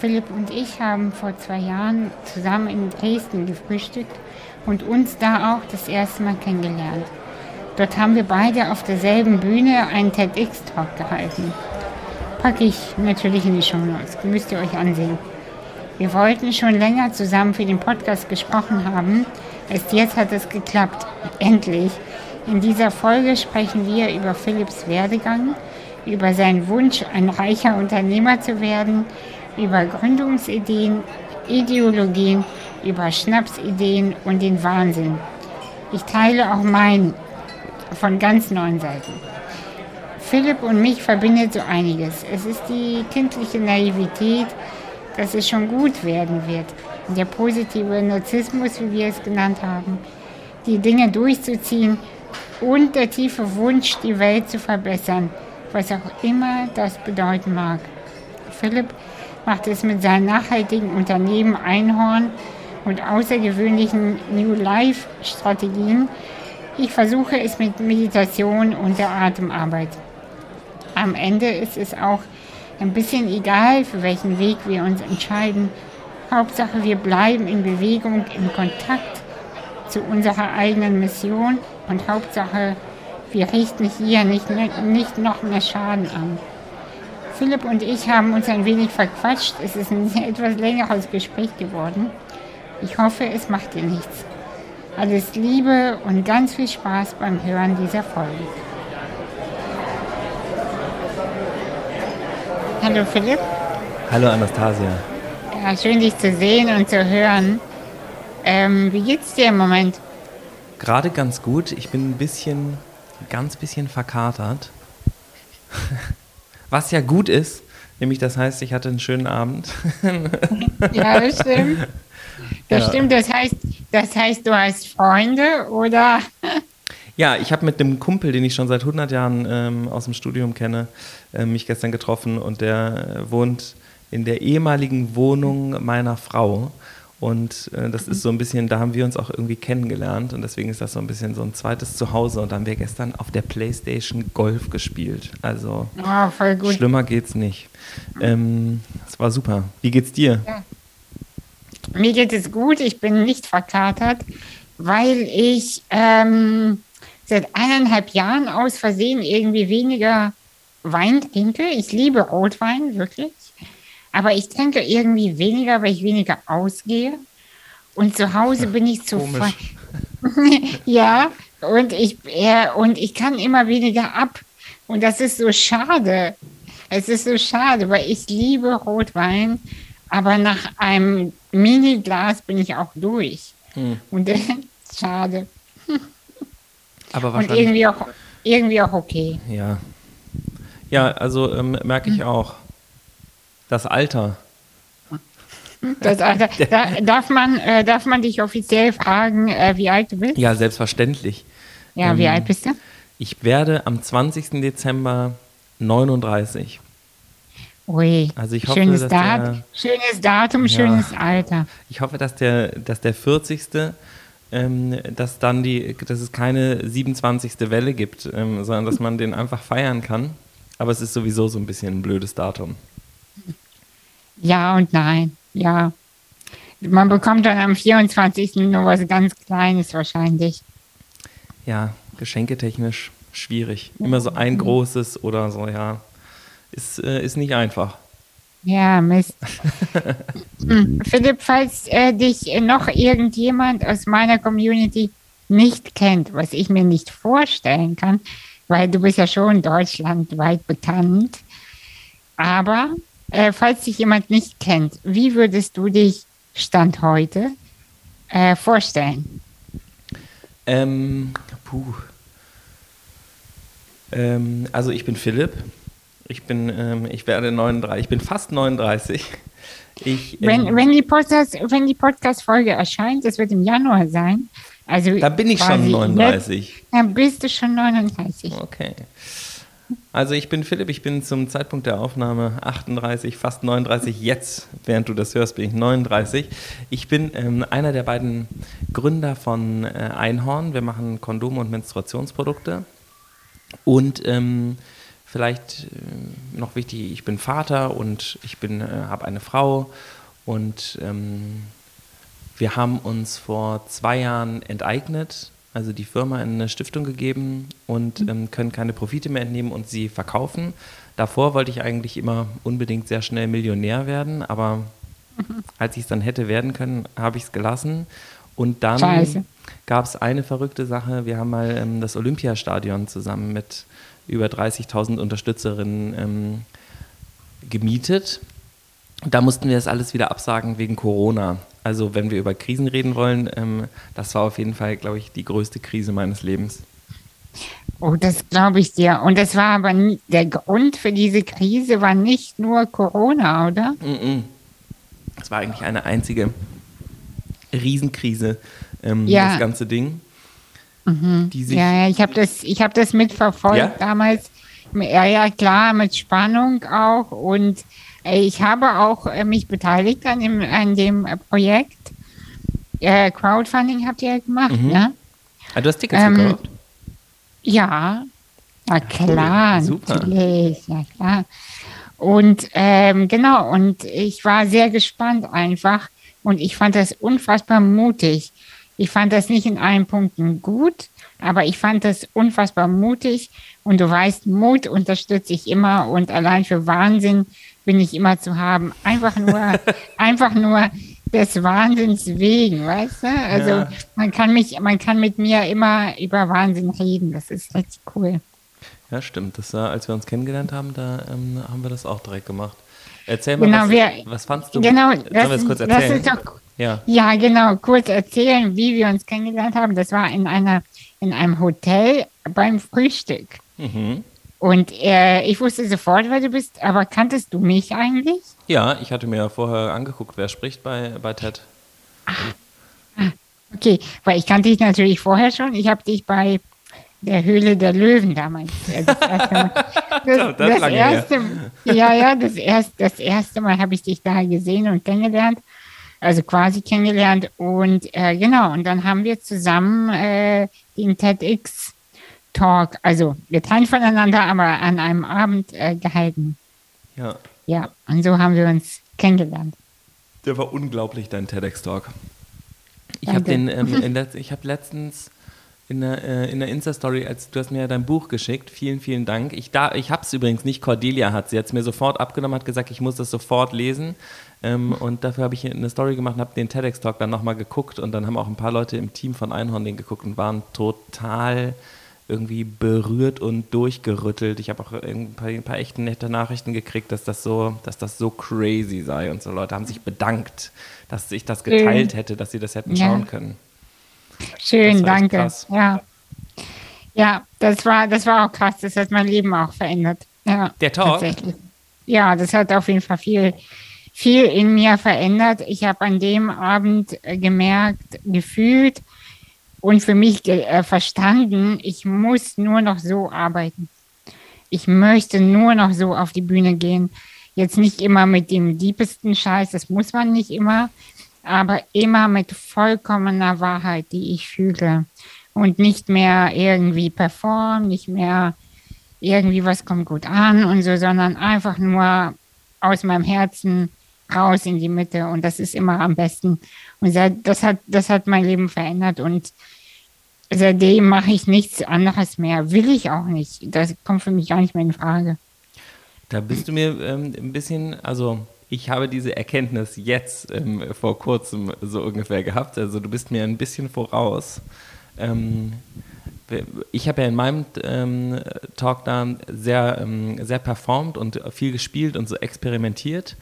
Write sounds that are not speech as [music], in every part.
Philipp und ich haben vor zwei Jahren zusammen in Dresden gefrühstückt und uns da auch das erste Mal kennengelernt. Dort haben wir beide auf derselben Bühne einen TEDx-Talk gehalten. Packe ich natürlich in die Show Notes. Müsst ihr euch ansehen. Wir wollten schon länger zusammen für den Podcast gesprochen haben. Erst jetzt hat es geklappt. [laughs] Endlich. In dieser Folge sprechen wir über Philipps Werdegang, über seinen Wunsch, ein reicher Unternehmer zu werden, über Gründungsideen, Ideologien, über Schnapsideen und den Wahnsinn. Ich teile auch meinen von ganz neuen Seiten. Philipp und mich verbindet so einiges. Es ist die kindliche Naivität, dass es schon gut werden wird. Der positive Narzissmus, wie wir es genannt haben, die Dinge durchzuziehen und der tiefe Wunsch, die Welt zu verbessern, was auch immer das bedeuten mag. Philipp macht es mit seinen nachhaltigen Unternehmen Einhorn und außergewöhnlichen New Life Strategien. Ich versuche es mit Meditation und der Atemarbeit. Am Ende ist es auch ein bisschen egal, für welchen Weg wir uns entscheiden. Hauptsache, wir bleiben in Bewegung, in Kontakt zu unserer eigenen Mission und Hauptsache, wir richten hier nicht, nicht noch mehr Schaden an. Philipp und ich haben uns ein wenig verquatscht. Es ist ein etwas längeres Gespräch geworden. Ich hoffe, es macht dir nichts. Alles Liebe und ganz viel Spaß beim Hören dieser Folge. Hallo Philipp. Hallo Anastasia. Ja, schön dich zu sehen und zu hören. Ähm, wie geht's dir im Moment? Gerade ganz gut. Ich bin ein bisschen, ganz bisschen verkatert. [laughs] Was ja gut ist, nämlich das heißt, ich hatte einen schönen Abend. [laughs] ja, das stimmt. Das ja. stimmt, das heißt, das heißt, du hast Freunde oder? Ja, ich habe mit einem Kumpel, den ich schon seit 100 Jahren ähm, aus dem Studium kenne, äh, mich gestern getroffen und der äh, wohnt in der ehemaligen Wohnung meiner Frau. Und äh, das ist so ein bisschen, da haben wir uns auch irgendwie kennengelernt und deswegen ist das so ein bisschen so ein zweites Zuhause. Und da haben wir gestern auf der Playstation Golf gespielt. Also oh, schlimmer geht's nicht. Ähm, das war super. Wie geht's dir? Ja. Mir geht es gut, ich bin nicht verkatert, weil ich ähm, seit eineinhalb Jahren aus Versehen irgendwie weniger Wein trinke. Ich liebe Rotwein, wirklich. Aber ich trinke irgendwie weniger, weil ich weniger ausgehe. Und zu Hause bin ich zu frei. [laughs] ja, und ich, äh, und ich kann immer weniger ab. Und das ist so schade. Es ist so schade, weil ich liebe Rotwein. Aber nach einem Mini-Glas bin ich auch durch. Hm. Und äh, [laughs] schade. Aber wahrscheinlich. Und irgendwie auch, irgendwie auch okay. Ja. Ja, also ähm, merke ich hm. auch. Das Alter. Das Alter. Da, darf, man, äh, darf man dich offiziell fragen, äh, wie alt du bist? Ja, selbstverständlich. Ja, ähm, wie alt bist du? Ich werde am 20. Dezember 39. Ui, also ich hoffe, schönes, dass Dat der, schönes Datum, ja, schönes Alter. Ich hoffe, dass der, dass der 40. Ähm, dass dann die, dass es keine 27. Welle gibt, ähm, sondern dass man den einfach feiern kann. Aber es ist sowieso so ein bisschen ein blödes Datum. Ja und nein, ja. Man bekommt dann am 24. nur was ganz Kleines wahrscheinlich. Ja, geschenketechnisch schwierig. Immer so ein großes oder so, ja ist, äh, ist nicht einfach. Ja, Mist. hm. Philipp, falls äh, dich noch irgendjemand aus meiner Community nicht kennt, was ich mir nicht vorstellen kann, weil du bist ja schon deutschlandweit bekannt. Aber äh, falls dich jemand nicht kennt, wie würdest du dich Stand heute äh, vorstellen? Ähm, puh. Ähm, also ich bin Philipp, ich bin, ähm, ich werde 39, ich bin fast 39. Ich, ähm, wenn, wenn die Podcast, wenn die Podcast-Folge erscheint, das wird im Januar sein. Also da bin ich schon 39. Dann bist du schon 39. Okay. Also ich bin Philipp, ich bin zum Zeitpunkt der Aufnahme 38, fast 39. Jetzt, während du das hörst, bin ich 39. Ich bin ähm, einer der beiden Gründer von äh, Einhorn. Wir machen Kondome und Menstruationsprodukte. Und ähm, vielleicht äh, noch wichtig, ich bin Vater und ich äh, habe eine Frau und ähm, wir haben uns vor zwei Jahren enteignet, also die Firma in eine Stiftung gegeben und mhm. ähm, können keine Profite mehr entnehmen und sie verkaufen. Davor wollte ich eigentlich immer unbedingt sehr schnell Millionär werden, aber mhm. als ich es dann hätte werden können, habe ich es gelassen. Und dann gab es eine verrückte Sache. Wir haben mal ähm, das Olympiastadion zusammen mit über 30.000 Unterstützerinnen ähm, gemietet. Da mussten wir das alles wieder absagen wegen Corona. Also wenn wir über Krisen reden wollen, ähm, das war auf jeden Fall, glaube ich, die größte Krise meines Lebens. Oh, das glaube ich dir. Und das war aber nie, der Grund für diese Krise war nicht nur Corona, oder? Es war eigentlich eine einzige Riesenkrise, ähm, ja. das ganze Ding. Mhm. ja, ja, ich habe das, hab das mitverfolgt ja? damals. Ja, ja, klar, mit Spannung auch. Und ich habe auch äh, mich beteiligt an dem, an dem äh, Projekt. Äh, Crowdfunding habt ihr gemacht, mhm. ne? Ah, du hast Tickets ähm, gekauft? Ja, na klar, cool. natürlich, ja klar. Und ähm, genau, und ich war sehr gespannt einfach und ich fand das unfassbar mutig. Ich fand das nicht in allen Punkten gut, aber ich fand das unfassbar mutig. Und du weißt, Mut unterstütze ich immer und allein für Wahnsinn bin ich immer zu haben. Einfach nur, [laughs] einfach nur des Wahnsinns wegen, weißt du? Also ja. man kann mich, man kann mit mir immer über Wahnsinn reden. Das ist richtig cool. Ja, stimmt. Das war, als wir uns kennengelernt haben, da ähm, haben wir das auch direkt gemacht. Erzähl mal, genau, was, wir, was fandst du? Genau, das, wir das kurz erzählen? Das ist doch, ja. ja, genau, kurz erzählen, wie wir uns kennengelernt haben. Das war in einer, in einem Hotel beim Frühstück. Mhm. Und äh, ich wusste sofort, wer du bist, aber kanntest du mich eigentlich? Ja, ich hatte mir vorher angeguckt, wer spricht bei, bei TED. Ah, ah, okay, weil ich kannte dich natürlich vorher schon. Ich habe dich bei der Höhle der Löwen damals. Äh, das erste Mal, [laughs] das, das, das erste, ja, ja, das erste, das erste Mal habe ich dich da gesehen und kennengelernt. Also quasi kennengelernt. Und äh, genau, und dann haben wir zusammen äh, den TEDx Talk, also getrennt voneinander, aber an einem Abend äh, gehalten. Ja. Ja, und so haben wir uns kennengelernt. Der war unglaublich, dein TEDx-Talk. Ich habe den, ähm, [laughs] ich habe letztens in der, äh, in der Insta-Story, als du hast mir ja dein Buch geschickt. Vielen, vielen Dank. Ich, ich habe es übrigens nicht, Cordelia hat sie jetzt mir sofort abgenommen, hat gesagt, ich muss das sofort lesen. Ähm, und dafür habe ich eine Story gemacht und habe den TEDx-Talk dann nochmal geguckt und dann haben auch ein paar Leute im Team von Einhorn den geguckt und waren total irgendwie berührt und durchgerüttelt. Ich habe auch ein paar, ein paar echte nette Nachrichten gekriegt, dass das so, dass das so crazy sei und so Leute haben sich bedankt, dass ich das geteilt hätte, dass sie das hätten ja. schauen können. Schön, danke. Ja. Ja, das war, das war auch krass. Das hat mein Leben auch verändert. Ja, Der Talk? Ja, das hat auf jeden Fall viel, viel in mir verändert. Ich habe an dem Abend äh, gemerkt, gefühlt und für mich äh, verstanden, ich muss nur noch so arbeiten. Ich möchte nur noch so auf die Bühne gehen. Jetzt nicht immer mit dem diebsten Scheiß, das muss man nicht immer, aber immer mit vollkommener Wahrheit, die ich fühle. Und nicht mehr irgendwie performen, nicht mehr irgendwie was kommt gut an und so, sondern einfach nur aus meinem Herzen raus in die Mitte. Und das ist immer am besten. Und das hat, das hat mein Leben verändert. Und seitdem mache ich nichts anderes mehr. Will ich auch nicht. Das kommt für mich gar nicht mehr in Frage. Da bist du mir ähm, ein bisschen, also ich habe diese Erkenntnis jetzt ähm, vor kurzem so ungefähr gehabt. Also du bist mir ein bisschen voraus. Ähm, ich habe ja in meinem ähm, Talk da sehr, ähm, sehr performt und viel gespielt und so experimentiert.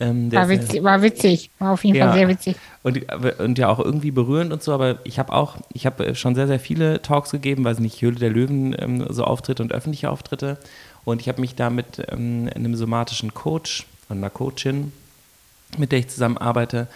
Ähm, war, witzig, war witzig, war auf jeden ja, Fall sehr witzig. Und, und ja auch irgendwie berührend und so, aber ich habe auch, ich habe schon sehr, sehr viele Talks gegeben, weil es nicht Höhle der Löwen ähm, so Auftritte und öffentliche Auftritte. Und ich habe mich da mit ähm, einem somatischen Coach und einer Coachin, mit der ich zusammenarbeite,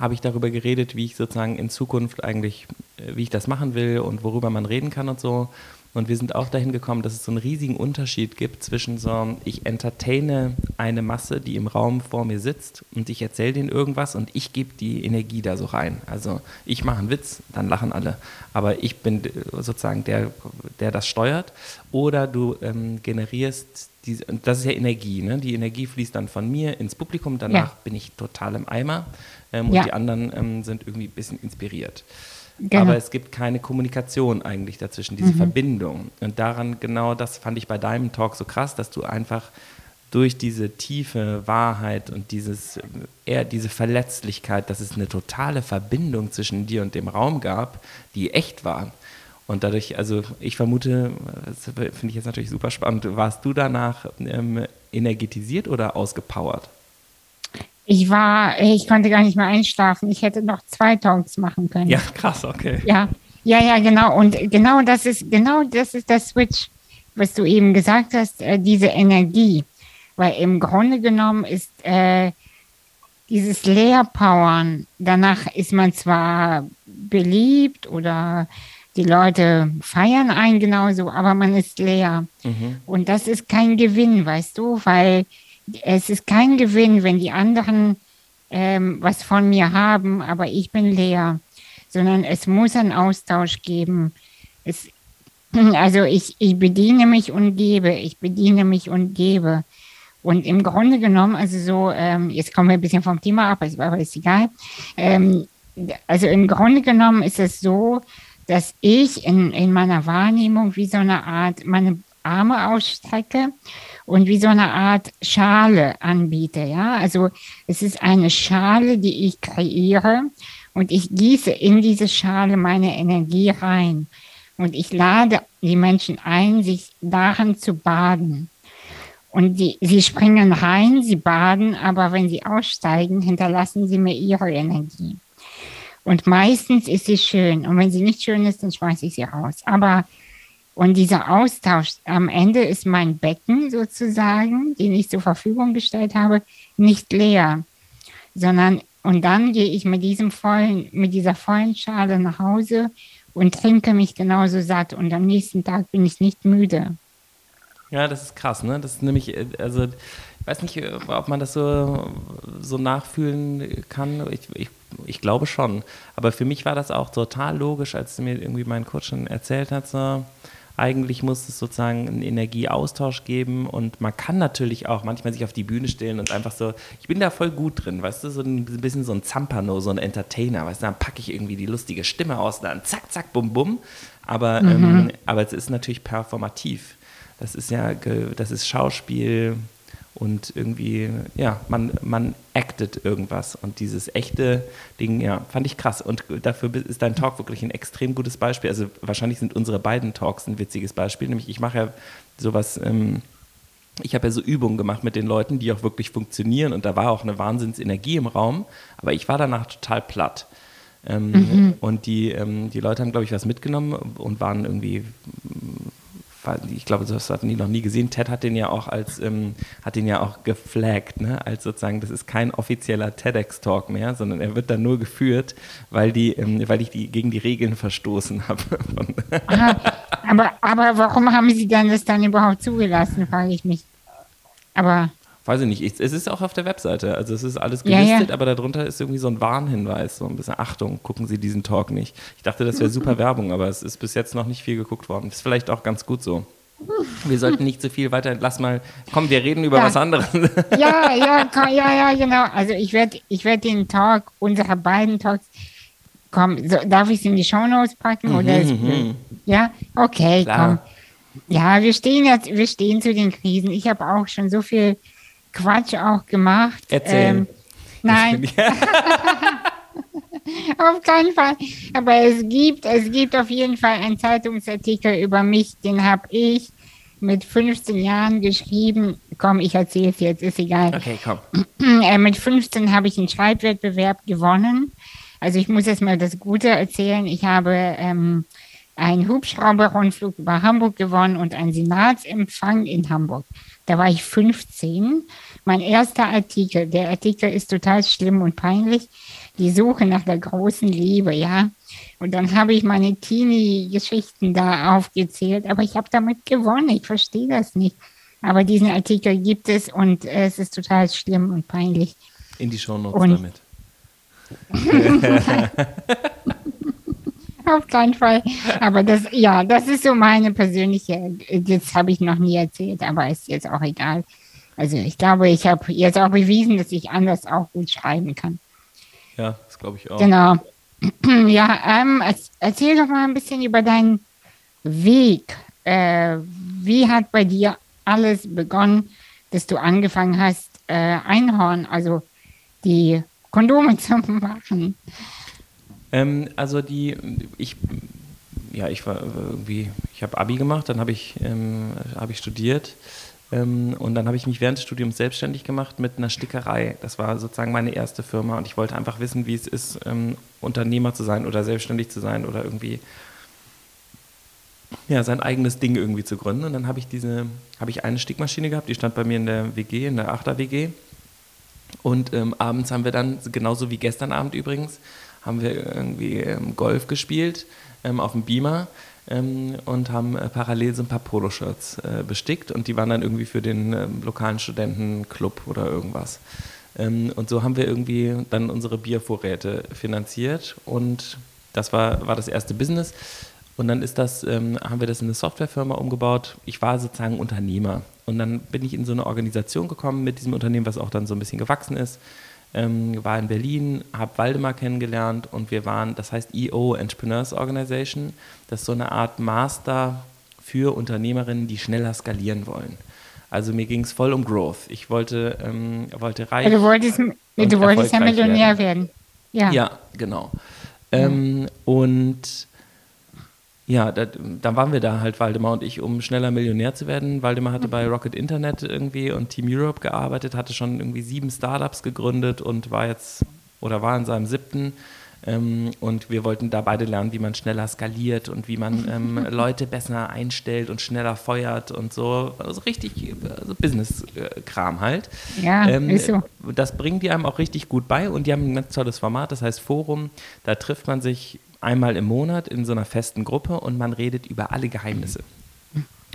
habe ich darüber geredet, wie ich sozusagen in Zukunft eigentlich, äh, wie ich das machen will und worüber man reden kann und so. Und wir sind auch dahin gekommen, dass es so einen riesigen Unterschied gibt zwischen so, ich entertaine eine Masse, die im Raum vor mir sitzt und ich erzähle denen irgendwas und ich gebe die Energie da so rein. Also ich mache einen Witz, dann lachen alle. Aber ich bin sozusagen der, der das steuert. Oder du ähm, generierst diese, das ist ja Energie, ne? Die Energie fließt dann von mir ins Publikum, danach ja. bin ich total im Eimer ähm, ja. und die anderen ähm, sind irgendwie ein bisschen inspiriert. Genau. Aber es gibt keine Kommunikation eigentlich dazwischen, diese mhm. Verbindung. Und daran genau das fand ich bei deinem Talk so krass, dass du einfach durch diese tiefe Wahrheit und dieses, eher diese Verletzlichkeit, dass es eine totale Verbindung zwischen dir und dem Raum gab, die echt war. Und dadurch, also ich vermute, das finde ich jetzt natürlich super spannend, warst du danach ähm, energetisiert oder ausgepowert? Ich war, ich konnte gar nicht mehr einschlafen. Ich hätte noch zwei Talks machen können. Ja, krass, okay. Ja, ja, ja, genau. Und genau das ist, genau das ist der Switch, was du eben gesagt hast, äh, diese Energie. Weil im Grunde genommen ist äh, dieses Leerpowern, danach ist man zwar beliebt oder die Leute feiern einen genauso, aber man ist leer. Mhm. Und das ist kein Gewinn, weißt du, weil es ist kein Gewinn, wenn die anderen ähm, was von mir haben, aber ich bin leer, sondern es muss einen Austausch geben. Es, [clears throat] also ich, ich bediene mich und gebe, ich bediene mich und gebe. Und im Grunde genommen, also so, ähm, jetzt kommen wir ein bisschen vom Thema ab, aber ist egal. Ähm, also im Grunde genommen ist es so, dass ich in, in meiner Wahrnehmung wie so eine Art meine Arme ausstrecke und wie so eine Art Schale anbiete. Ja, also es ist eine Schale, die ich kreiere und ich gieße in diese Schale meine Energie rein. Und ich lade die Menschen ein, sich darin zu baden. Und die, sie springen rein, sie baden, aber wenn sie aussteigen, hinterlassen sie mir ihre Energie. Und meistens ist sie schön. Und wenn sie nicht schön ist, dann schmeiße ich sie raus. Aber und dieser Austausch, am Ende ist mein Becken sozusagen, den ich zur Verfügung gestellt habe, nicht leer, sondern und dann gehe ich mit diesem vollen, mit dieser vollen Schale nach Hause und trinke mich genauso satt und am nächsten Tag bin ich nicht müde. Ja, das ist krass, ne? Das ist nämlich, äh, also ich weiß nicht, äh, ob man das so, so nachfühlen kann. Ich, ich, ich glaube schon. Aber für mich war das auch total logisch, als mir irgendwie mein Coach schon erzählt hat, so, eigentlich muss es sozusagen einen Energieaustausch geben und man kann natürlich auch manchmal sich auf die Bühne stellen und einfach so, ich bin da voll gut drin, weißt du, so ein bisschen so ein Zampano, so ein Entertainer, weißt du, dann packe ich irgendwie die lustige Stimme aus, dann zack, zack, bum, bum. Aber, mhm. ähm, aber es ist natürlich performativ. Das ist ja, das ist Schauspiel, und irgendwie, ja, man, man actet irgendwas. Und dieses echte Ding, ja, fand ich krass. Und dafür ist dein Talk wirklich ein extrem gutes Beispiel. Also wahrscheinlich sind unsere beiden Talks ein witziges Beispiel. Nämlich, ich mache ja sowas, ähm, ich habe ja so Übungen gemacht mit den Leuten, die auch wirklich funktionieren. Und da war auch eine Wahnsinnsenergie im Raum. Aber ich war danach total platt. Ähm, mhm. Und die, ähm, die Leute haben, glaube ich, was mitgenommen und waren irgendwie ich glaube, das hatten die noch nie gesehen. Ted hat den ja auch als, ähm, hat den ja auch geflaggt, ne? als sozusagen, das ist kein offizieller TEDx-Talk mehr, sondern er wird dann nur geführt, weil, die, ähm, weil ich die gegen die Regeln verstoßen [laughs] habe. aber, aber warum haben Sie dann das dann überhaupt zugelassen, frage ich mich. Aber weiß ich nicht, ich, es ist auch auf der Webseite, also es ist alles gelistet, ja, ja. aber darunter ist irgendwie so ein Warnhinweis, so ein bisschen Achtung, gucken Sie diesen Talk nicht. Ich dachte, das wäre super [laughs] Werbung, aber es ist bis jetzt noch nicht viel geguckt worden. Ist vielleicht auch ganz gut so. Wir sollten nicht zu viel weiter, lass mal, komm, wir reden über ja. was anderes. Ja, ja, [laughs] ja, ja, genau. Also ich werde ich werd den Talk, unsere beiden Talks, komm, so, darf ich es in die Shownotes packen? Oder mhm, mhm. ja, okay, Klar. komm. Ja, wir stehen jetzt, wir stehen zu den Krisen. Ich habe auch schon so viel Quatsch auch gemacht. Erzähl. Ähm, nein. [laughs] auf keinen Fall. Aber es gibt, es gibt auf jeden Fall einen Zeitungsartikel über mich, den habe ich mit 15 Jahren geschrieben. Komm, ich erzähle es jetzt, ist egal. Okay, komm. [clears throat] Äh, mit 15 habe ich einen Schreibwettbewerb gewonnen. Also ich muss jetzt mal das Gute erzählen. Ich habe ähm, einen Hubschrauberrundflug über Hamburg gewonnen und einen Senatsempfang in Hamburg. Da war ich 15. Mein erster Artikel, der Artikel ist total schlimm und peinlich. die Suche nach der großen Liebe, ja. Und dann habe ich meine Teenie-Geschichten da aufgezählt, aber ich habe damit gewonnen. Ich verstehe das nicht. Aber diesen Artikel gibt es und es ist total schlimm und peinlich. In die Shownotes und damit. [laughs] [laughs] [laughs] Auf keinen Fall. Aber das, ja, das ist so meine persönliche, das habe ich noch nie erzählt, aber ist jetzt auch egal. Also ich glaube, ich habe jetzt auch bewiesen, dass ich anders auch gut schreiben kann. Ja, das glaube ich auch. Genau. [clears throat] Ja, ähm, erzähl doch mal ein bisschen über deinen Weg. Äh, wie hat bei dir alles begonnen, dass du angefangen hast, äh, Einhorn, also die Kondome [laughs] zu machen? Ähm, also die, ich, ja, ich war irgendwie, ich habe Abi gemacht, dann habe ich, ähm, hab ich studiert ähm, und dann habe ich mich während des Studiums selbstständig gemacht mit einer Stickerei. Das war sozusagen meine erste Firma und ich wollte einfach wissen, wie es ist, ähm, Unternehmer zu sein oder selbstständig zu sein oder irgendwie ja, sein eigenes Ding irgendwie zu gründen. Und dann habe ich diese, habe ich eine Stickmaschine gehabt, die stand bei mir in der WG, in der Achter-WG. Und ähm, abends haben wir dann, genauso wie gestern Abend übrigens, haben wir irgendwie ähm, Golf gespielt ähm, auf dem Beamer ähm, und haben äh, parallel so ein paar Poloshirts äh, bestickt und die waren dann irgendwie für den lokalen Studentenclub oder irgendwas. Und so haben wir irgendwie dann unsere Biervorräte finanziert und das war, war das erste Business. Und dann ist das, haben wir das in eine Softwarefirma umgebaut. Ich war sozusagen Unternehmer. Und dann bin ich in so eine Organisation gekommen mit diesem Unternehmen, was auch dann so ein bisschen gewachsen ist ähm, war in Berlin, habe Waldemar kennengelernt und wir waren, das heißt EO, Entrepreneurs Organization, das ist so eine Art Master für Unternehmerinnen, die schneller skalieren wollen. Also mir ging es voll um Growth. Ich wollte, ähm, wollte reich. du wolltest, du wolltest ja Millionär werden. werden. Ja. ja, genau. Ähm, und ja, da, dann waren wir da halt, Waldemar und ich, um schneller Millionär zu werden. Waldemar hatte bei Rocket Internet irgendwie und Team Europe gearbeitet, hatte schon irgendwie sieben Startups gegründet und war jetzt oder war in seinem siebten. Ähm, und wir wollten da beide lernen, wie man schneller skaliert und wie man ähm, [laughs] Leute besser einstellt und schneller feuert und so. Also richtig also Business-Kram halt. Ja, ähm, ist so. Das bringen die einem auch richtig gut bei und die haben ein ganz tolles Format, das heißt Forum. Da trifft man sich einmal im Monat in so einer festen Gruppe und man redet über alle Geheimnisse.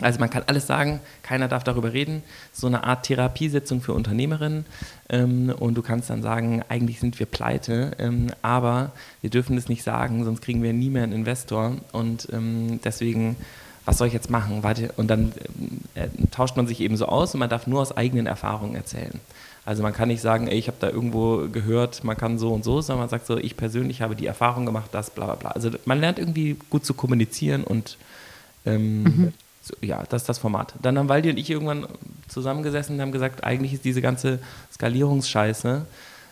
Also man kann alles sagen, keiner darf darüber reden. So eine Art Therapiesitzung für Unternehmerinnen. Ähm, und du kannst dann sagen, eigentlich sind wir pleite, ähm, aber wir dürfen es nicht sagen, sonst kriegen wir nie mehr einen Investor. Und ähm, deswegen, was soll ich jetzt machen? Warte, und dann äh, tauscht man sich eben so aus und man darf nur aus eigenen Erfahrungen erzählen. Also man kann nicht sagen, ey, ich habe da irgendwo gehört, man kann so und so, sondern man sagt so, ich persönlich habe die Erfahrung gemacht, das, bla bla bla. Also man lernt irgendwie gut zu kommunizieren und ähm, mhm. so, ja, das ist das Format. Dann haben Waldi und ich irgendwann zusammengesessen und haben gesagt, eigentlich ist diese ganze Skalierungsscheiße,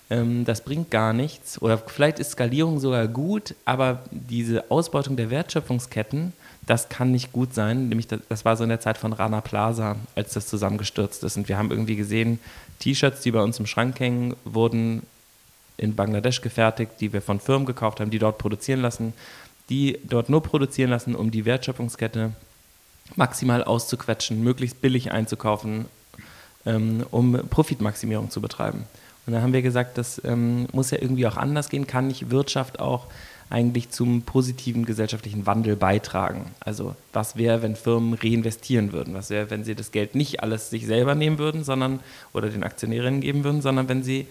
ähm, das bringt gar nichts. Oder vielleicht ist Skalierung sogar gut, aber diese Ausbeutung der Wertschöpfungsketten, das kann nicht gut sein. Nämlich das, das, war so in der Zeit von Rana Plaza, als das zusammengestürzt ist. Und wir haben irgendwie gesehen, T-Shirts, die bei uns im Schrank hängen, wurden in Bangladesch gefertigt, die wir von Firmen gekauft haben, die dort produzieren lassen, die dort nur produzieren lassen, um die Wertschöpfungskette maximal auszuquetschen, möglichst billig einzukaufen, ähm, um Profitmaximierung zu betreiben. Und dann haben wir gesagt, das ähm, muss ja irgendwie auch anders gehen, kann nicht Wirtschaft auch eigentlich zum positiven gesellschaftlichen Wandel beitragen? Also was wäre, wenn Firmen reinvestieren würden? Was wäre, wenn sie das Geld nicht alles sich selber nehmen würden, sondern oder den Aktionärinnen geben würden, sondern wenn sie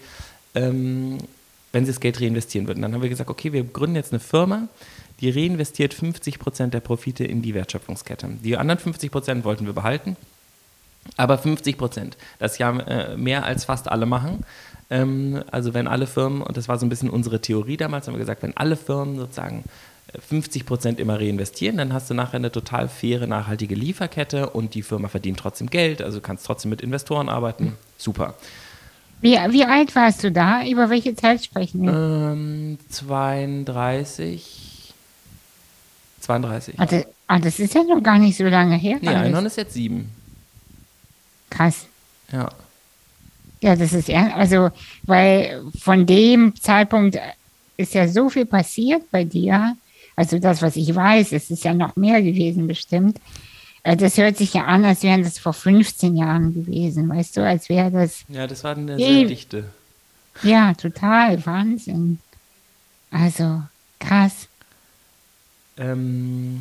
ähm, wenn sie das Geld reinvestieren würden? Dann haben wir gesagt, okay, wir gründen jetzt eine Firma, die reinvestiert 50 Prozent der Profite in die Wertschöpfungskette. Die anderen 50 Prozent wollten wir behalten. Aber 50 Prozent, das ja äh, mehr als fast alle machen. Ähm, also wenn alle Firmen, und das war so ein bisschen unsere Theorie damals, haben wir gesagt, wenn alle Firmen sozusagen 50 äh, Prozent immer reinvestieren, dann hast du nachher eine total faire, nachhaltige Lieferkette und die Firma verdient trotzdem Geld, also du kannst trotzdem mit Investoren arbeiten. Super. Wie, wie alt warst du da? Über welche Zeit sprechen wir? Ähm, 32. 32. Ah, das, ah, das ist ja noch gar nicht so lange her. Nee, Einhorn ist jetzt sieben. Krass. Ja. Ja, das ist ja, also, weil von dem Zeitpunkt ist ja so viel passiert bei dir. Also das, was ich weiß, es ist ja noch mehr gewesen bestimmt. Äh, das hört sich ja an, als wären das vor 15 Jahren gewesen, weißt du, als wäre das. Ja, das war eine sehr dichte. Ja, total, Wahnsinn. Also krass. Ähm,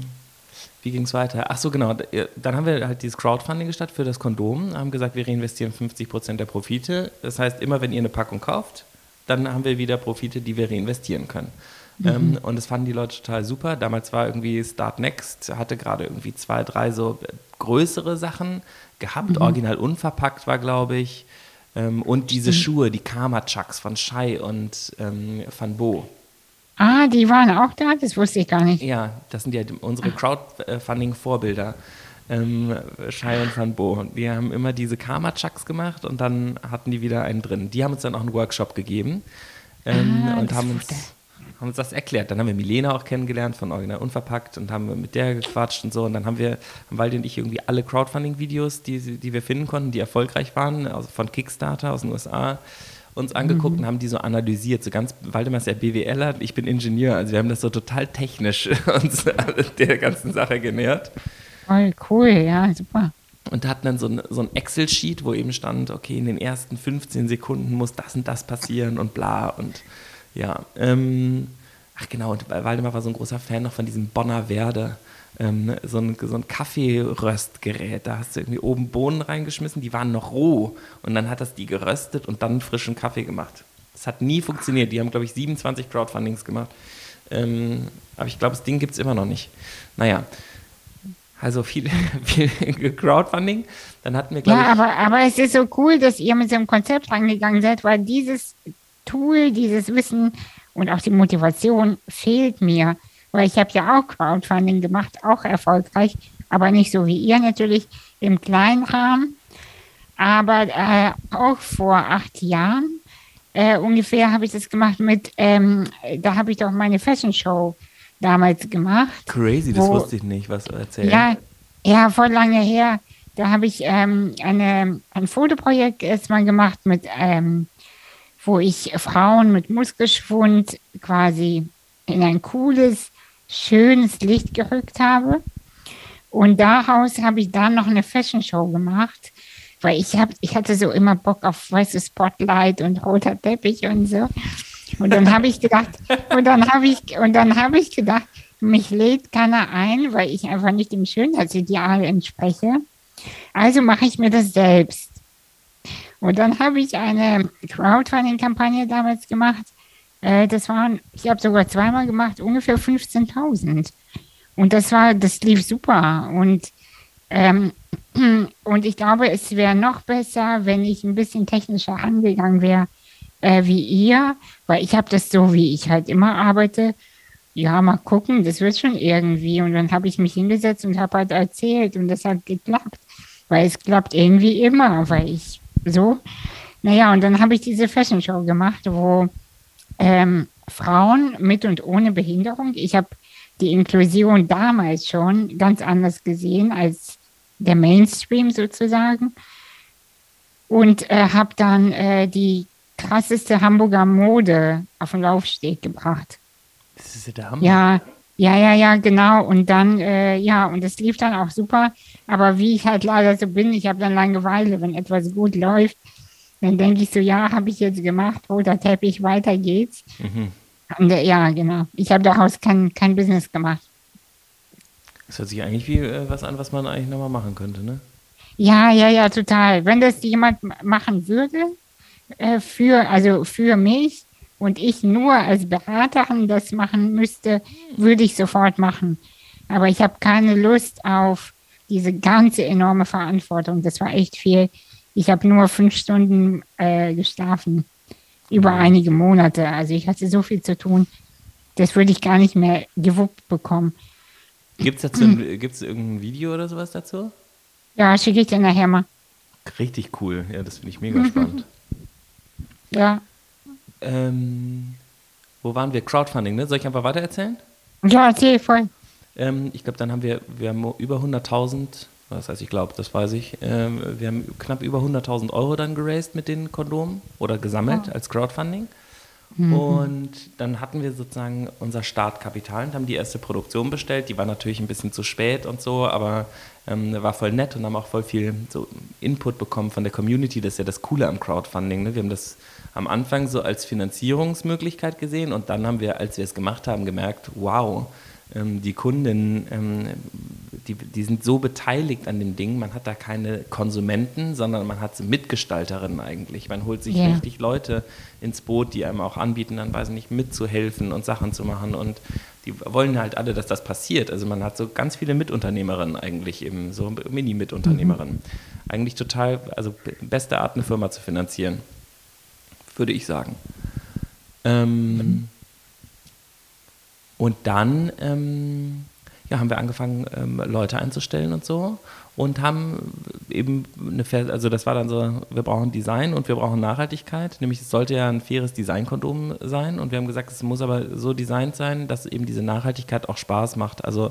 wie ging es weiter? Ach so, genau. Dann haben wir halt dieses Crowdfunding gestartet für das Kondom, haben gesagt, wir reinvestieren 50 Prozent der Profite. Das heißt, immer wenn ihr eine Packung kauft, dann haben wir wieder Profite, die wir reinvestieren können. Mhm. Ähm, und das fanden die Leute total super. Damals war irgendwie Start Next, hatte gerade irgendwie zwei, drei so größere Sachen gehabt. Mhm. Original unverpackt war, glaube ich. Ähm, und diese mhm. Schuhe, die Karma Chucks von Shai und ähm, Van Bo. Ah, die waren auch da? Das wusste ich gar nicht. Ja, das sind ja unsere Crowdfunding-Vorbilder. Ähm, Shai und Van Bo. Die haben immer diese Karma-Chucks gemacht und dann hatten die wieder einen drin. Die haben uns dann auch einen Workshop gegeben ähm, ah, und haben uns, haben uns das erklärt. Dann haben wir Milena auch kennengelernt von Original Unverpackt und haben mit der gequatscht und so. Und dann haben wir, haben Waldi und ich irgendwie alle Crowdfunding-Videos, die, die wir finden konnten, die erfolgreich waren, also von Kickstarter aus den USA, uns angeguckt mhm. und haben die so analysiert. So ganz, Waldemar ist ja BWLer, ich bin Ingenieur, also wir haben das so total technisch [laughs] uns der ganzen Sache genähert. Voll cool, ja, super. Und hatten dann so ein, so ein Excel-Sheet, wo eben stand, okay, in den ersten 15 Sekunden muss das und das passieren und bla und ja. Ähm, ach genau, und Waldemar war so ein großer Fan noch von diesem Bonner Werde ähm, so, ein, so ein Kaffeeröstgerät. Da hast du irgendwie oben Bohnen reingeschmissen, die waren noch roh. Und dann hat das die geröstet und dann frischen Kaffee gemacht. Das hat nie funktioniert. Die haben, glaube ich, 27 Crowdfundings gemacht. Ähm, aber ich glaube, das Ding gibt es immer noch nicht. Naja. Also viel, [laughs] viel Crowdfunding. Dann hatten wir, Ja, aber, aber es ist so cool, dass ihr mit so einem Konzept rangegangen seid, weil dieses Tool, dieses Wissen und auch die Motivation fehlt mir weil ich habe ja auch Crowdfunding gemacht, auch erfolgreich, aber nicht so wie ihr natürlich im kleinen Rahmen. Aber äh, auch vor acht Jahren äh, ungefähr habe ich das gemacht mit, ähm, da habe ich doch meine Fashion Show damals gemacht. Crazy, das wo, wusste ich nicht, was du erzählst. Ja, ja, voll lange her. Da habe ich ähm, eine, ein Fotoprojekt erstmal gemacht mit, ähm, wo ich Frauen mit Muskelschwund quasi in ein cooles schönes Licht gerückt habe. Und daraus habe ich dann noch eine Fashion Show gemacht, weil ich, hab, ich hatte so immer Bock auf weißes Spotlight und roter Teppich und so. Und dann habe ich gedacht, [laughs] und dann habe ich, und dann habe ich gedacht, mich lädt keiner ein, weil ich einfach nicht dem Schönheitsideal entspreche. Also mache ich mir das selbst. Und dann habe ich eine Crowdfunding-Kampagne damals gemacht äh, das waren, ich habe sogar zweimal gemacht, ungefähr 15.000. Und das war, das lief super. Und, ähm, [clears throat] und ich glaube, es wäre noch besser, wenn ich ein bisschen technischer angegangen wäre äh, wie ihr, weil ich habe das so, wie ich halt immer arbeite. Ja, mal gucken, das wird schon irgendwie. Und dann habe ich mich hingesetzt und habe halt erzählt und das hat geklappt. Weil es klappt irgendwie immer, weil ich so. Naja, und dann habe ich diese Fashion Show gemacht, wo ähm, Frauen mit und ohne Behinderung. Ich habe die Inklusion damals schon ganz anders gesehen als der Mainstream sozusagen. Und äh, habe dann äh, die krasseste Hamburger Mode auf den Laufsteg gebracht. Das ist ja der Hammer. Ja, ja, ja, ja, genau. Und dann, äh, ja, und es lief dann auch super. Aber wie ich halt leider so bin, ich habe dann Langeweile, wenn etwas gut läuft, dann denke ich so, ja, habe ich jetzt gemacht, roter Teppich, weiter geht's. Mhm. Und, äh, ja, genau. Ich habe daraus kein, kein Business gemacht. Das hört sich eigentlich wie äh, was an, was man eigentlich nochmal machen könnte, ne? Ja, ja, ja, total. Wenn das jemand machen würde, äh, für, also für mich und ich nur als Beraterin das machen müsste, würde ich sofort machen. Aber ich habe keine Lust auf diese ganze enorme Verantwortung. Das war echt viel. Ich habe nur fünf Stunden äh, geschlafen über einige Monate. Also ich hatte so viel zu tun, das würde ich gar nicht mehr gewuppt bekommen. Gibt es dazu ein, [clears throat] gibt's irgendein Video oder sowas dazu? Ja, schicke ich dir nachher mal. Richtig cool. Ja, das finde ich mega spannend. [laughs] Ja. Ähm, wo waren wir? Crowdfunding, ne? Soll ich einfach weiter erzählen? Ja, erzähl voll. Ähm, ich glaube, dann haben wir, wir haben über 100.000 das heißt, ich glaube, das weiß ich. Ähm, wir haben knapp über 100.000 Euro dann geraced mit den Kondomen oder gesammelt oh. als Crowdfunding. Mhm. Und dann hatten wir sozusagen unser Startkapital und haben die erste Produktion bestellt. Die war natürlich ein bisschen zu spät und so, aber ähm, war voll nett und haben auch voll viel so Input bekommen von der Community. Das ist ja das Coole am Crowdfunding. Ne? Wir haben das am Anfang so als Finanzierungsmöglichkeit gesehen und dann haben wir, als wir es gemacht haben, gemerkt, wow, die Kunden, ähm, die, die sind so beteiligt an dem Ding, man hat da keine Konsumenten, sondern man hat Mitgestalterinnen eigentlich. Man holt sich yeah. richtig Leute ins Boot, die einem auch anbieten, dann weiß ich nicht, mitzuhelfen und Sachen zu machen und die wollen halt alle, dass das passiert. Also man hat so ganz viele Mitunternehmerinnen eigentlich eben, so Mini-Mitunternehmerinnen. Mhm. Eigentlich total, also beste Art, eine Firma zu finanzieren, würde ich sagen. Ähm, mhm. Und dann ähm, ja, haben wir angefangen, ähm, Leute einzustellen und so und haben eben eine, also das war dann so, wir brauchen Design und wir brauchen Nachhaltigkeit, nämlich es sollte ja ein faires Designkondom sein. Und wir haben gesagt, es muss aber so designt sein, dass eben diese Nachhaltigkeit auch Spaß macht. Also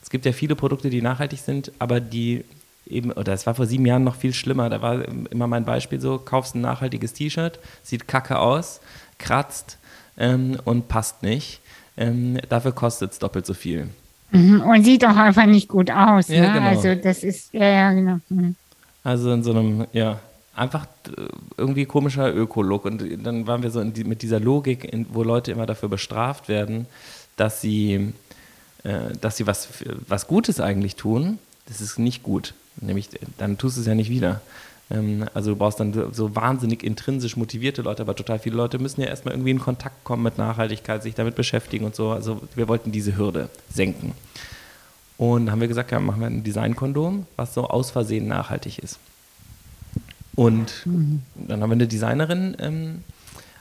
es gibt ja viele Produkte, die nachhaltig sind, aber die eben, oder es war vor sieben Jahren noch viel schlimmer, da war immer mein Beispiel so, kaufst ein nachhaltiges T-Shirt, sieht kacke aus, kratzt ähm, und passt nicht ähm, dafür kostet es doppelt so viel. Mhm. Und sieht auch einfach nicht gut aus. Ja, ne? genau. Also das ist, ja, ja, genau. Mhm. Also in so einem, ja, einfach äh, irgendwie komischer Öko-Look. Und dann waren wir so die, mit dieser Logik, in, wo Leute immer dafür bestraft werden, dass sie, äh, dass sie was, was Gutes eigentlich tun. Das ist nicht gut. Nämlich, dann tust du es ja nicht wieder. Ähm, also du brauchst dann so wahnsinnig intrinsisch motivierte Leute, aber total viele Leute müssen ja erstmal irgendwie in Kontakt kommen mit Nachhaltigkeit, sich damit beschäftigen und so. Also wir wollten diese Hürde senken. Und haben wir gesagt, ja, machen wir ein Designkondom, was so aus Versehen nachhaltig ist. Und dann haben wir eine Designerin ähm,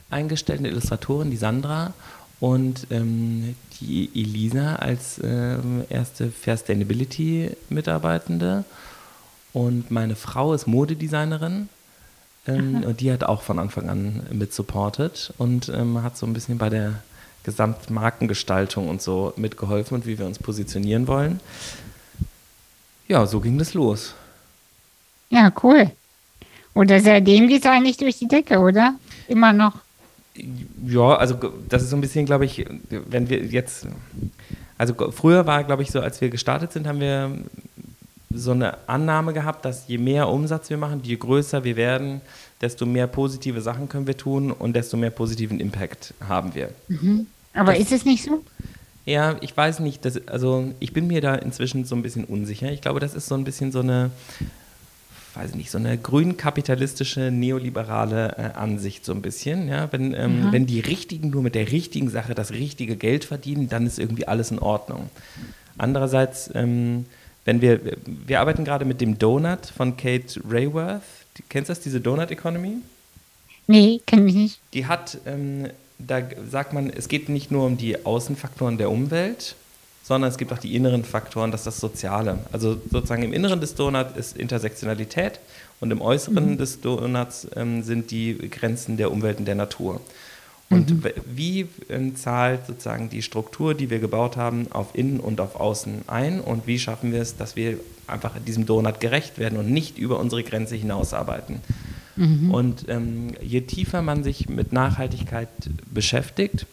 eingestellt, eine Illustratorin, die Sandra, und ähm, die Elisa als ähm, erste Fair Sustainability-Mitarbeitende. Und meine Frau ist Modedesignerin ähm, und die hat auch von Anfang an mit supportet und ähm, hat so ein bisschen bei der Gesamtmarkengestaltung und so mitgeholfen und wie wir uns positionieren wollen. Ja, so ging das los. Ja, cool. Oder seitdem geht es eigentlich durch die Decke, oder? Immer noch. Ja, also das ist so ein bisschen, glaube ich, wenn wir jetzt, also früher war, glaube ich, so, als wir gestartet sind, haben wir so eine Annahme gehabt, dass je mehr Umsatz wir machen, je größer wir werden, desto mehr positive Sachen können wir tun und desto mehr positiven Impact haben wir. Mhm. Aber das, ist es nicht so? Ja, ich weiß nicht. Das, also ich bin mir da inzwischen so ein bisschen unsicher. Ich glaube, das ist so ein bisschen so eine, weiß ich nicht, so eine grünkapitalistische, neoliberale äh, Ansicht so ein bisschen. Ja? Wenn, ähm, mhm. wenn die Richtigen nur mit der richtigen Sache das richtige Geld verdienen, dann ist irgendwie alles in Ordnung. Andererseits ähm, wenn wir, wir arbeiten gerade mit dem Donut von Kate Rayworth. Die, kennst du das, diese Donut Economy? Nee, kenne ich nicht. Die hat, ähm, da sagt man, es geht nicht nur um die Außenfaktoren der Umwelt, sondern es gibt auch die inneren Faktoren, das ist das Soziale. Also sozusagen im Inneren des Donuts ist Intersektionalität und im Äußeren mhm. des Donuts ähm, sind die Grenzen der Umwelt und der Natur. Und mhm. wie äh, zahlt sozusagen die Struktur, die wir gebaut haben, auf Innen und auf Außen ein? Und wie schaffen wir es, dass wir einfach diesem Donut gerecht werden und nicht über unsere Grenze hinausarbeiten? Mhm. Und ähm, je tiefer man sich mit Nachhaltigkeit beschäftigt,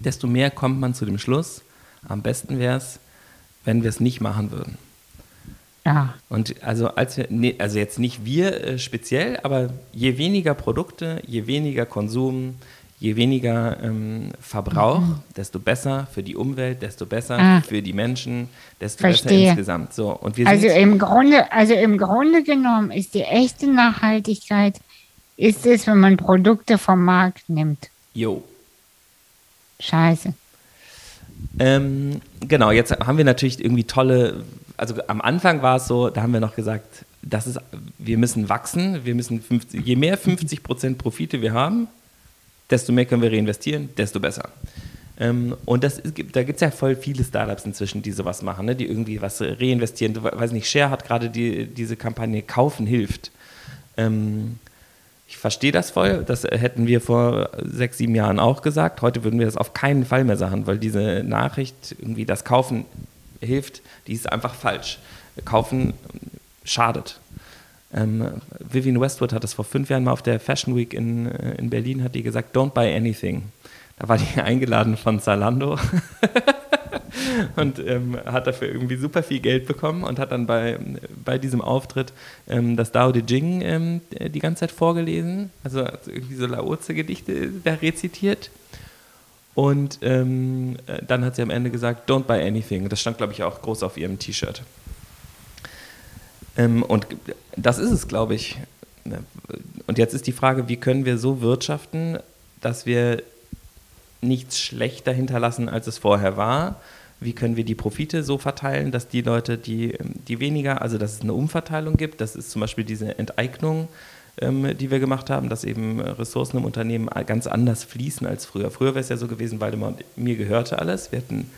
desto mehr kommt man zu dem Schluss, am besten wäre es, wenn wir es nicht machen würden. Ja. Und also, als wir, nee, also jetzt nicht wir äh, speziell, aber je weniger Produkte, je weniger Konsum, je weniger ähm, Verbrauch, mhm. desto besser für die Umwelt, desto besser ah. für die Menschen, desto Verstehe. besser insgesamt. So, und wir also, im Grunde, also im Grunde genommen ist die echte Nachhaltigkeit, ist es, wenn man Produkte vom Markt nimmt. Jo. Scheiße. Ähm, genau, jetzt haben wir natürlich irgendwie tolle, also am Anfang war es so, da haben wir noch gesagt, das ist, wir müssen wachsen, wir müssen 50, je mehr 50 Prozent Profite wir haben, desto mehr können wir reinvestieren, desto besser. Ähm, und das ist, da gibt es ja voll viele Startups inzwischen, die sowas machen, ne? die irgendwie was reinvestieren. Weiß nicht, Share hat gerade die, diese Kampagne Kaufen hilft. Ähm, ich verstehe das voll. Das hätten wir vor sechs, sieben Jahren auch gesagt. Heute würden wir das auf keinen Fall mehr sagen, weil diese Nachricht, irgendwie das Kaufen hilft, die ist einfach falsch. Kaufen schadet. Ähm, Vivian Westwood hat das vor fünf Jahren mal auf der Fashion Week in, äh, in Berlin, hat die gesagt, don't buy anything. Da war die [laughs] eingeladen von Zalando [laughs] und ähm, hat dafür irgendwie super viel Geld bekommen und hat dann bei, bei diesem Auftritt ähm, das Dao De Jing ähm, die ganze Zeit vorgelesen, also irgendwie so Laoze-Gedichte da rezitiert. Und ähm, dann hat sie am Ende gesagt, don't buy anything. Das stand, glaube ich, auch groß auf ihrem T-Shirt. Ähm, und das ist es, glaube ich. Und jetzt ist die Frage, wie können wir so wirtschaften, dass wir nichts schlechter hinterlassen, als es vorher war? Wie können wir die Profite so verteilen, dass die Leute, die, die weniger, also dass es eine Umverteilung gibt, das ist zum Beispiel diese Enteignung, ähm, die wir gemacht haben, dass eben Ressourcen im Unternehmen ganz anders fließen als früher. Früher wäre es ja so gewesen, weil mir gehörte alles. Wir hätten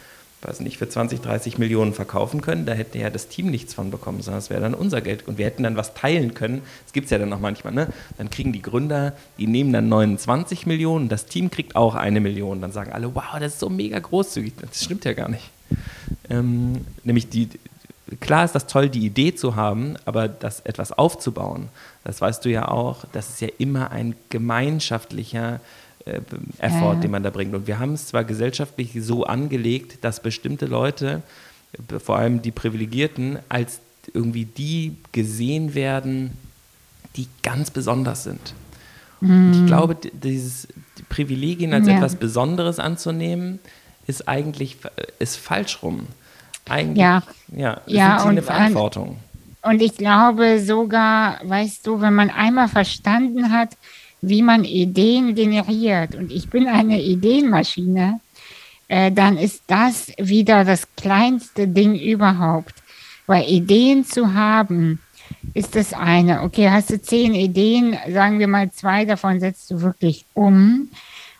weiß nicht, für 20, 30 Millionen verkaufen können. Da hätte ja das Team nichts von bekommen, sondern es wäre dann unser Geld. Und wir hätten dann was teilen können. Das gibt es ja dann auch manchmal. Ne? Dann kriegen die Gründer, die nehmen dann 29 Millionen, das Team kriegt auch eine Million. Dann sagen alle, wow, das ist so mega großzügig. Das stimmt ja gar nicht. Ähm, nämlich die, klar ist das toll, die Idee zu haben, aber das etwas aufzubauen, das weißt du ja auch, das ist ja immer ein gemeinschaftlicher äh, Effort, ja. den man da bringt. Und wir haben es zwar gesellschaftlich so angelegt, dass bestimmte Leute, vor allem die Privilegierten, als irgendwie die gesehen werden, die ganz besonders sind. Mhm. ich glaube, dieses Privilegien als ja. etwas Besonderes anzunehmen, ist eigentlich ist falsch rum. Eigentlich ja, ja, ja und, eine Verantwortung. Und ich glaube sogar, weißt du, wenn man einmal verstanden hat, wie man Ideen generiert, und ich bin eine Ideenmaschine, äh, dann ist das wieder das kleinste Ding überhaupt. Weil Ideen zu haben, ist das eine. Okay, hast du zehn Ideen, sagen wir mal, zwei davon setzt du wirklich um.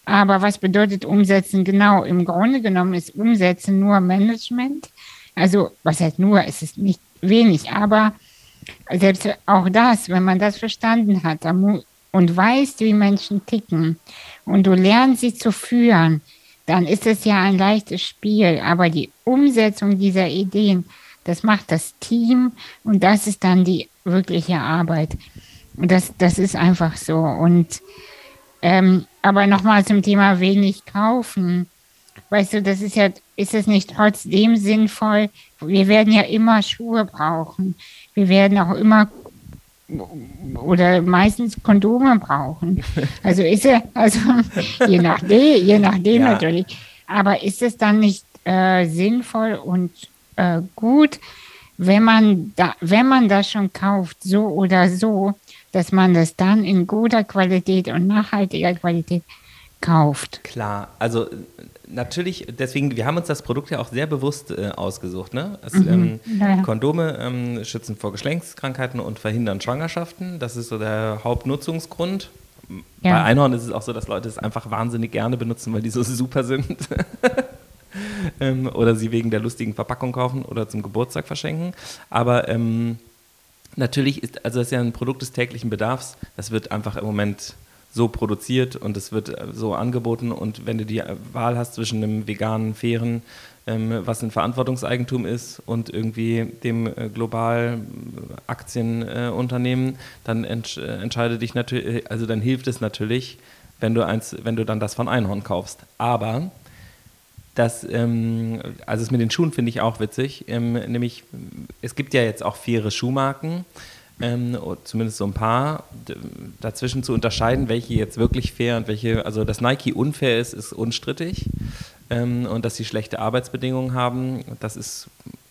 Aber was bedeutet umsetzen? Genau, im Grunde genommen ist umsetzen nur Management. Also, was heißt nur, es ist nicht wenig, aber selbst auch das, wenn man das verstanden hat, dann und weißt, wie Menschen ticken und du lernst sie zu führen, dann ist es ja ein leichtes Spiel. Aber die Umsetzung dieser Ideen, das macht das Team und das ist dann die wirkliche Arbeit. Und das, das ist einfach so. Und ähm, aber nochmal zum Thema wenig kaufen. Weißt du, das ist ja, ist es nicht trotzdem sinnvoll? Wir werden ja immer Schuhe brauchen. Wir werden auch immer oder meistens Kondome brauchen. [laughs] Also ist er, also [laughs] je nachdem, je nachdem ja. natürlich. Aber ist es dann nicht äh, sinnvoll und äh, gut, wenn man da, wenn man das schon kauft, so oder so, dass man das dann in guter Qualität und nachhaltiger Qualität kauft? Klar, also natürlich, deswegen, wir haben uns das Produkt ja auch sehr bewusst äh, ausgesucht. Ne? Es, mhm. ähm, ja. Kondome ähm, schützen vor Geschlechtskrankheiten und verhindern Schwangerschaften. Das ist so der Hauptnutzungsgrund. Ja. Bei Einhorn ist es auch so, dass Leute es einfach wahnsinnig gerne benutzen, weil die so [laughs] super sind. [laughs] ähm, oder sie wegen der lustigen Verpackung kaufen oder zum Geburtstag verschenken. Aber ähm, natürlich ist, also das ist ja ein Produkt des täglichen Bedarfs. Das wird einfach im Moment so produziert und es wird äh, so angeboten. Und wenn du die Wahl hast zwischen einem veganen, fairen, ähm, was ein Verantwortungseigentum ist, und irgendwie dem äh, global Aktienunternehmen, äh, dann entsch äh, entscheide dich natürlich, äh, also dann hilft es natürlich, wenn du eins, wenn du dann das von Einhorn kaufst. Aber das, ähm, also es mit den Schuhen finde ich auch witzig. Ähm, nämlich, es gibt ja jetzt auch faire Schuhmarken ähm, zumindest so ein paar, dazwischen zu unterscheiden, welche jetzt wirklich fair und welche, also dass Nike unfair ist, ist unstrittig ähm, und dass sie schlechte Arbeitsbedingungen haben, das ist,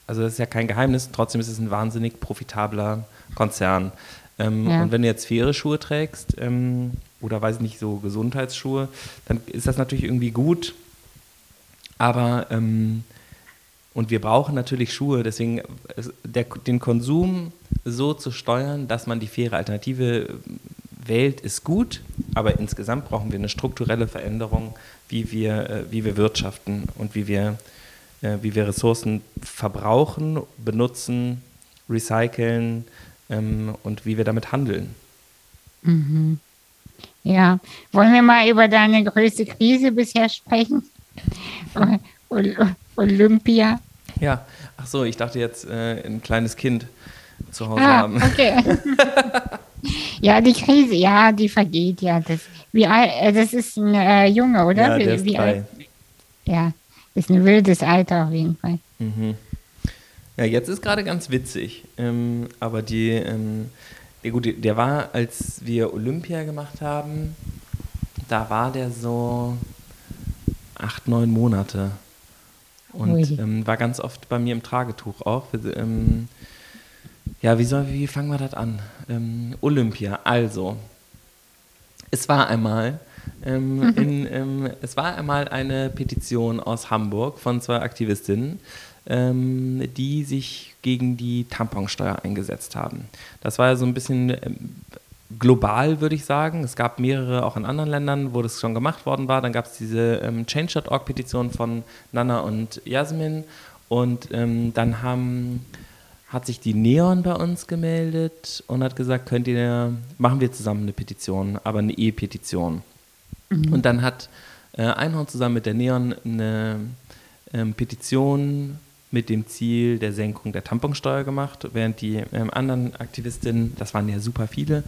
also das ist ja kein Geheimnis, trotzdem ist es ein wahnsinnig profitabler Konzern. Ähm, ja. Und wenn du jetzt faire Schuhe trägst ähm, oder weiß ich nicht, so Gesundheitsschuhe, dann ist das natürlich irgendwie gut, aber ähm, und wir brauchen natürlich Schuhe, deswegen der, den Konsum so zu steuern, dass man die faire Alternative wählt, ist gut, aber insgesamt brauchen wir eine strukturelle Veränderung, wie wir, äh, wie wir wirtschaften und wie wir, äh, wie wir Ressourcen verbrauchen, benutzen, recyceln ähm, und wie wir damit handeln. Mhm. Ja, wollen wir mal über deine größte Krise bisher sprechen? Olympia. Ja, ach so, ich dachte jetzt äh, ein kleines Kind. zu Hause ah, haben. Okay. [laughs] ja, die Krise, ja, die vergeht ja. Das, wie alt, äh, das ist ein äh, Junge, oder? Ja, der ist wie drei. Alt? Ja, ist ein wildes Alter auf jeden Fall. Mhm. Ja, jetzt ist gerade ganz witzig. Ähm, aber die, ähm, der, gut, der war, als wir Olympia gemacht haben, da war der so acht, neun Monate. Und ähm, war ganz oft bei mir im Tragetuch auch. Ähm, ja, wie, soll, wie fangen wir das an? Ähm, Olympia, also. Es war einmal. Ähm, mhm. in, ähm, es war einmal eine Petition aus Hamburg von zwei Aktivistinnen, ähm, die sich gegen die Tamponsteuer eingesetzt haben. Das war ja so ein bisschen global, würde ich sagen. Es gab mehrere auch in anderen Ländern, wo das schon gemacht worden war. Dann gab es diese ähm, Change.org-Petition von Nana und Jasmin. Und ähm, dann haben, hat sich die Neon bei uns gemeldet und hat gesagt, könnt ihr, machen wir zusammen eine Petition, aber eine E-Petition. Mhm. Und dann hat äh, Einhorn zusammen mit der Neon eine ähm, Petition mit dem Ziel der Senkung der Tamponsteuer gemacht, während die ähm, anderen Aktivistinnen, das waren ja super viele,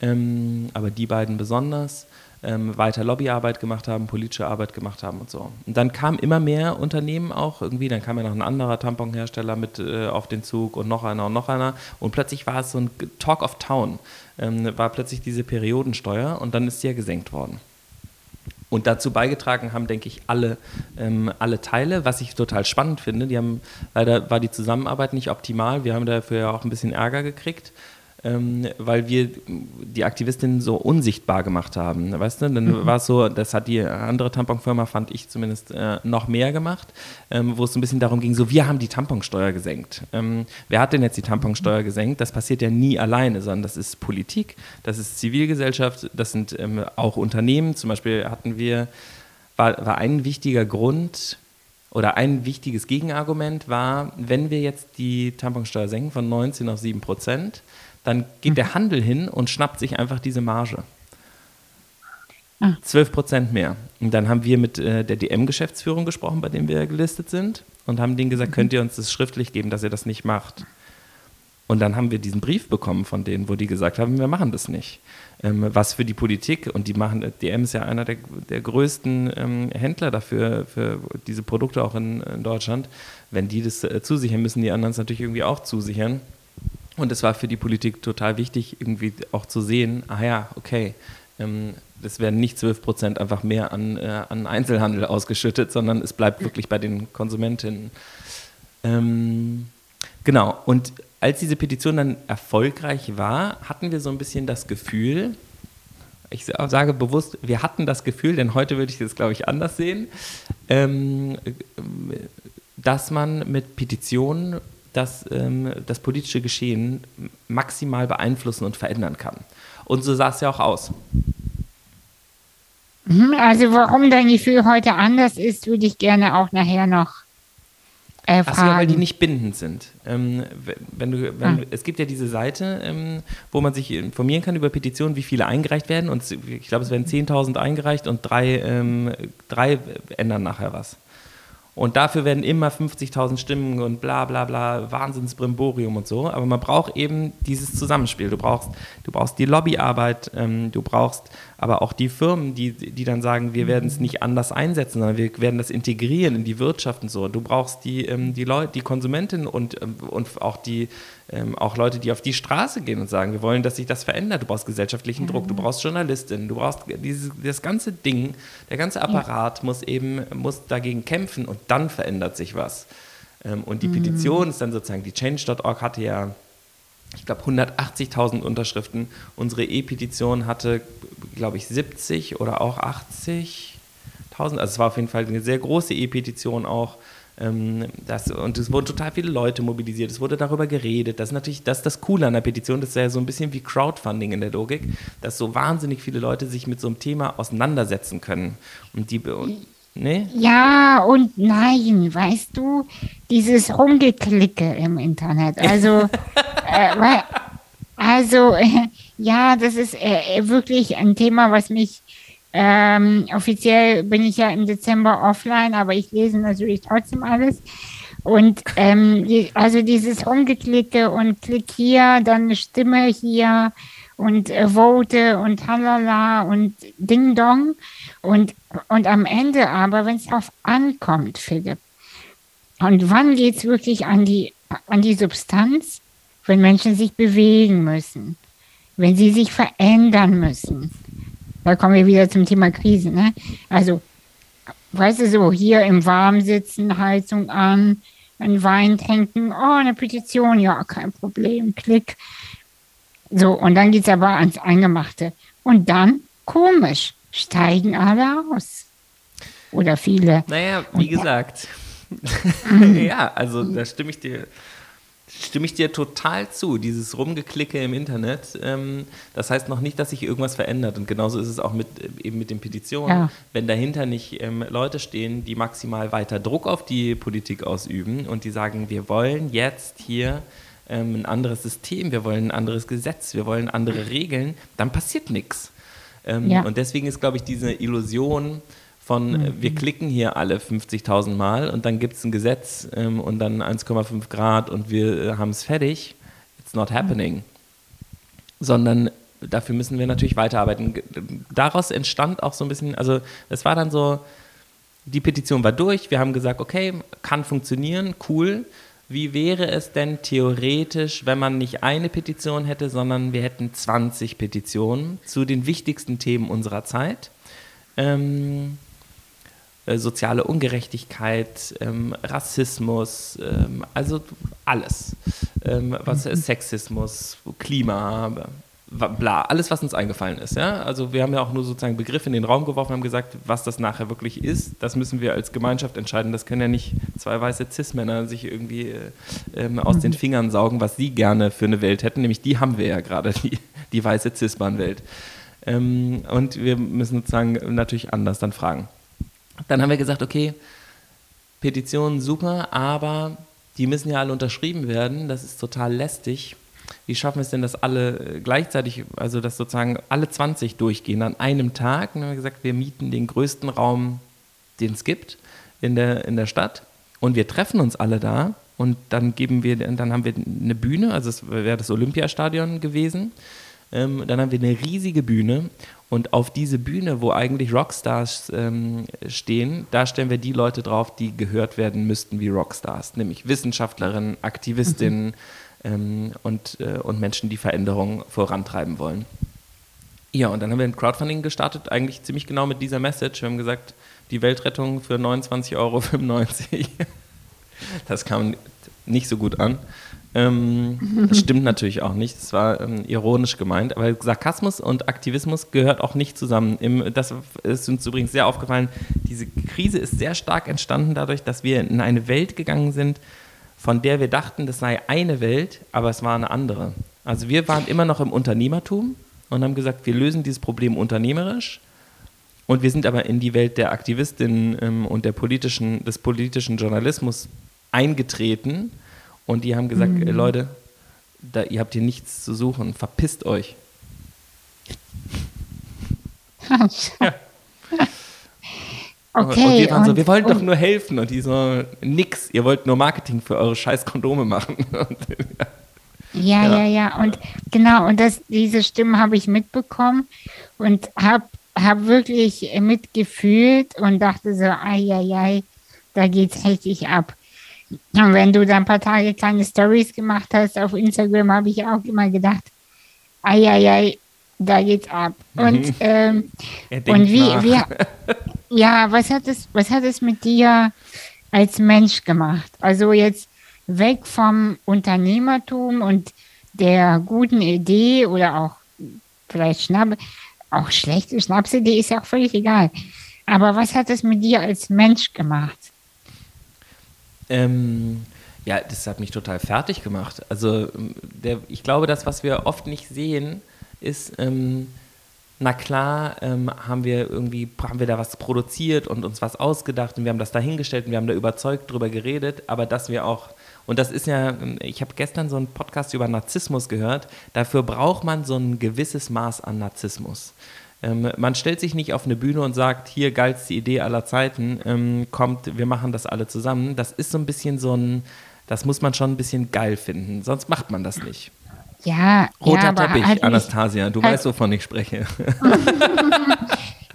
ähm, aber die beiden besonders, ähm, weiter Lobbyarbeit gemacht haben, politische Arbeit gemacht haben und so. Und dann kamen immer mehr Unternehmen auch irgendwie, dann kam ja noch ein anderer Tamponhersteller mit äh, auf den Zug und noch einer und noch einer und plötzlich war es so ein Talk of Town, ähm, war plötzlich diese Periodensteuer und dann ist sie ja gesenkt worden. Und dazu beigetragen haben, denke ich, alle, ähm, alle Teile, was ich total spannend finde. Die haben, leider war die Zusammenarbeit nicht optimal. Wir haben dafür ja auch ein bisschen Ärger gekriegt ähm, weil wir die Aktivistinnen so unsichtbar gemacht haben. Weißt du, dann mhm. war es so, das hat die andere Tamponfirma, fand ich zumindest, äh, noch mehr gemacht, ähm, wo es so ein bisschen darum ging, so wir haben die Tamponsteuer gesenkt. Ähm, wer hat denn jetzt die Tamponsteuer mhm. gesenkt? Das passiert ja nie alleine, sondern das ist Politik, das ist Zivilgesellschaft, das sind ähm, auch Unternehmen. Zum Beispiel hatten wir, war, war ein wichtiger Grund, oder ein wichtiges Gegenargument war, wenn wir jetzt die Tamponsteuer senken von 19 auf 7 Prozent, dann geht der Handel hin und schnappt sich einfach diese Marge. 12 ah. Prozent mehr. Und dann haben wir mit äh, der DM-Geschäftsführung gesprochen, bei dem wir gelistet sind, und haben denen gesagt, mhm. könnt ihr uns das schriftlich geben, dass ihr das nicht macht. Und dann haben wir diesen Brief bekommen von denen, wo die gesagt haben, wir machen das nicht. Ähm, was für die Politik, und die machen, DM ist ja einer der, der größten ähm, Händler dafür, für diese Produkte auch in, in Deutschland. Wenn die das äh, zusichern, müssen die anderen es natürlich irgendwie auch zusichern. Und es war für die Politik total wichtig, irgendwie auch zu sehen, ah ja, okay, ähm, es werden nicht 12 Prozent einfach mehr an, äh, an Einzelhandel ausgeschüttet, sondern es bleibt wirklich bei den Konsumentinnen. Ähm, genau, und als diese Petition dann erfolgreich war, hatten wir so ein bisschen das Gefühl, ich sage bewusst, wir hatten das Gefühl, denn heute würde ich das, glaube ich, anders sehen, ähm, dass man mit Petitionen das, ähm, das politische Geschehen maximal beeinflussen und verändern kann. Und so sah es ja auch aus. Mhm, also warum dein Gefühl heute anders ist, würde ich gerne auch nachher noch äh, fragen. Achso, weil die nicht bindend sind. Ähm, wenn du, wenn, ah. Es gibt ja diese Seite, ähm, wo man sich informieren kann über Petitionen, wie viele eingereicht werden. Und ich glaube, es werden 10.000 eingereicht und drei, ähm, drei ändern nachher was. Und dafür werden immer 50.000 Stimmen und bla bla bla, Wahnsinnsbrimborium und so. Aber man braucht eben dieses Zusammenspiel. Du brauchst, du brauchst die Lobbyarbeit, ähm, du brauchst aber auch die Firmen, die, die dann sagen, wir werden es nicht anders einsetzen, sondern wir werden das integrieren in die Wirtschaft und so. Du brauchst die, ähm, die Leute, die Konsumentinnen und, ähm, und auch die ähm, auch Leute, die auf die Straße gehen und sagen, wir wollen, dass sich das verändert. Du brauchst gesellschaftlichen Druck, du brauchst Journalistinnen, du brauchst dieses, das ganze Ding, der ganze Apparat muss eben muss dagegen kämpfen und dann verändert sich was. Ähm, und die mhm. Petition ist dann sozusagen, die Change.org hatte ja ich glaube, 180.000 Unterschriften. Unsere E-Petition hatte, glaube ich, 70 oder auch 80.000. Also es war auf jeden Fall eine sehr große E-Petition auch. Ähm, das, und es wurden total viele Leute mobilisiert, es wurde darüber geredet. Das ist natürlich das, ist das Coole an der Petition, das ist ja so ein bisschen wie Crowdfunding in der Logik, dass so wahnsinnig viele Leute sich mit so einem Thema auseinandersetzen können. Und die. Nee? Ja und nein, weißt du, dieses Rumgeklicke im Internet. Also, [laughs] äh, also äh, [laughs] ja, das ist äh, wirklich ein Thema, was mich ähm, offiziell bin ich ja im Dezember offline, aber ich lese natürlich trotzdem alles. Und ähm, also dieses Rumgeklicke und Klick hier, dann eine Stimme hier und äh, Vote und Halala und Ding Dong. Und, und am Ende aber, wenn es darauf ankommt, Philipp, und wann geht es wirklich an die, an die Substanz? Wenn Menschen sich bewegen müssen, wenn sie sich verändern müssen. Da kommen wir wieder zum Thema Krisen. Ne? Also, weißt du, so hier im Warm sitzen, Heizung an, einen Wein trinken, oh, eine Petition, ja, kein Problem, klick. So, und dann geht es aber ans Eingemachte. Und dann, komisch, steigen alle aus. Oder viele. Naja, wie und, gesagt. [laughs] ja, also da stimme ich dir stimme ich dir total zu. Dieses Rumgeklicke im Internet, ähm, das heißt noch nicht, dass sich irgendwas verändert. Und genauso ist es auch mit, äh, eben mit den Petitionen. Ja. Wenn dahinter nicht ähm, Leute stehen, die maximal weiter Druck auf die Politik ausüben und die sagen, wir wollen jetzt hier ähm, ein anderes System, wir wollen ein anderes Gesetz, wir wollen andere Regeln, dann passiert nichts. Ähm, ja. Und deswegen ist, glaube ich, diese Illusion, von äh, mhm. wir klicken hier alle 50.000 Mal und dann gibt es ein Gesetz ähm, und dann 1,5 Grad und wir äh, haben es fertig. It's not happening. Mhm. Sondern dafür müssen wir natürlich weiterarbeiten. Daraus entstand auch so ein bisschen, also es war dann so, die Petition war durch, wir haben gesagt, okay, kann funktionieren, cool. Wie wäre es denn theoretisch, wenn man nicht eine Petition hätte, sondern wir hätten 20 Petitionen zu den wichtigsten Themen unserer Zeit? Ähm, äh, soziale Ungerechtigkeit, ähm, Rassismus, ähm, also alles. Ähm, was mhm. Sexismus, Klima, bla, alles, was uns eingefallen ist. Ja? Also wir haben ja auch nur sozusagen Begriffe in den Raum geworfen und haben gesagt, was das nachher wirklich ist, das müssen wir als Gemeinschaft entscheiden. Das können ja nicht zwei weiße Cis-Männer sich irgendwie äh, ähm, aus mhm. den Fingern saugen, was sie gerne für eine Welt hätten. Nämlich die haben wir ja gerade, die, die weiße Cis-Bahn-Welt. Ähm, und wir müssen sozusagen natürlich anders dann fragen. Dann haben wir gesagt, okay, Petitionen super, aber die müssen ja alle unterschrieben werden. Das ist total lästig. Wie schaffen wir es denn, dass alle äh, gleichzeitig, also dass sozusagen alle 20 durchgehen an einem Tag? Und dann haben wir gesagt, wir mieten den größten Raum, den es gibt in der, in der Stadt und wir treffen uns alle da und dann geben wir, dann haben wir eine Bühne, also es wäre das Olympiastadion gewesen. Ähm, dann haben wir eine riesige Bühne und auf diese Bühne, wo eigentlich Rockstars ähm, stehen, da stellen wir die Leute drauf, die gehört werden müssten wie Rockstars, nämlich Wissenschaftlerinnen, Aktivistinnen mhm. Ähm, und, äh, und Menschen, die Veränderungen vorantreiben wollen. Ja, und dann haben wir ein Crowdfunding gestartet, eigentlich ziemlich genau mit dieser Message. Wir haben gesagt, die Weltrettung für 29,95 Euro. [laughs] Das kam nicht so gut an. Ähm, das stimmt [laughs] natürlich auch nicht. Das war ähm, ironisch gemeint. Aber Sarkasmus und Aktivismus gehört auch nicht zusammen. Im, das ist uns übrigens sehr aufgefallen. Diese Krise ist sehr stark entstanden dadurch, dass wir in eine Welt gegangen sind, von der wir dachten, das sei eine Welt, aber es war eine andere. Also wir waren immer noch im Unternehmertum und haben gesagt, wir lösen dieses Problem unternehmerisch. Und wir sind aber in die Welt der Aktivistinnen ähm, und der politischen, des politischen Journalismus eingetreten und die haben gesagt, mhm. Leute, da, ihr habt hier nichts zu suchen, verpisst euch. [laughs] ja. [laughs] Okay. Und wir waren und, so, wir wollten doch nur helfen. Und die so, nix, ihr wollt nur Marketing für eure scheiß Kondome machen. [laughs] ja, ja, ja, ja. Und genau, und das, diese Stimmen habe ich mitbekommen und habe hab wirklich mitgefühlt und dachte so, ai, ai, ai, da geht's richtig ab. Und wenn du da ein paar Tage kleine Stories gemacht hast auf Instagram, habe ich auch immer gedacht, ai, ai, ai, da geht's ab. Mhm. Und, ähm, und wie, wie, [laughs] ja, was hat es, was hat es mit dir als Mensch gemacht? Also jetzt weg vom Unternehmertum und der guten Idee oder auch vielleicht Schnapp, auch schlechte Schnapsidee ist ja auch völlig egal. Aber was hat es mit dir als Mensch gemacht? Ähm, ja, das hat mich total fertig gemacht. Also der, ich glaube, das, was wir oft nicht sehen, ist, ähm, na klar, ähm, haben wir irgendwie, haben wir da was produziert und uns was ausgedacht und wir haben das dahingestellt und wir haben da überzeugt drüber geredet, aber dass wir auch, und das ist ja, ich habe gestern so einen Podcast über Narzissmus gehört, dafür braucht man so ein gewisses Maß an Narzissmus. Ähm, man stellt sich nicht auf eine Bühne und sagt, hier geilste Idee aller Zeiten, ähm, kommt, wir machen das alle zusammen. Das ist so ein bisschen so ein, das muss man schon ein bisschen geil finden, sonst macht man das nicht. Ja, Roter ja, Teppich, halt Anastasia, du halt- weißt, wovon ich spreche. [laughs]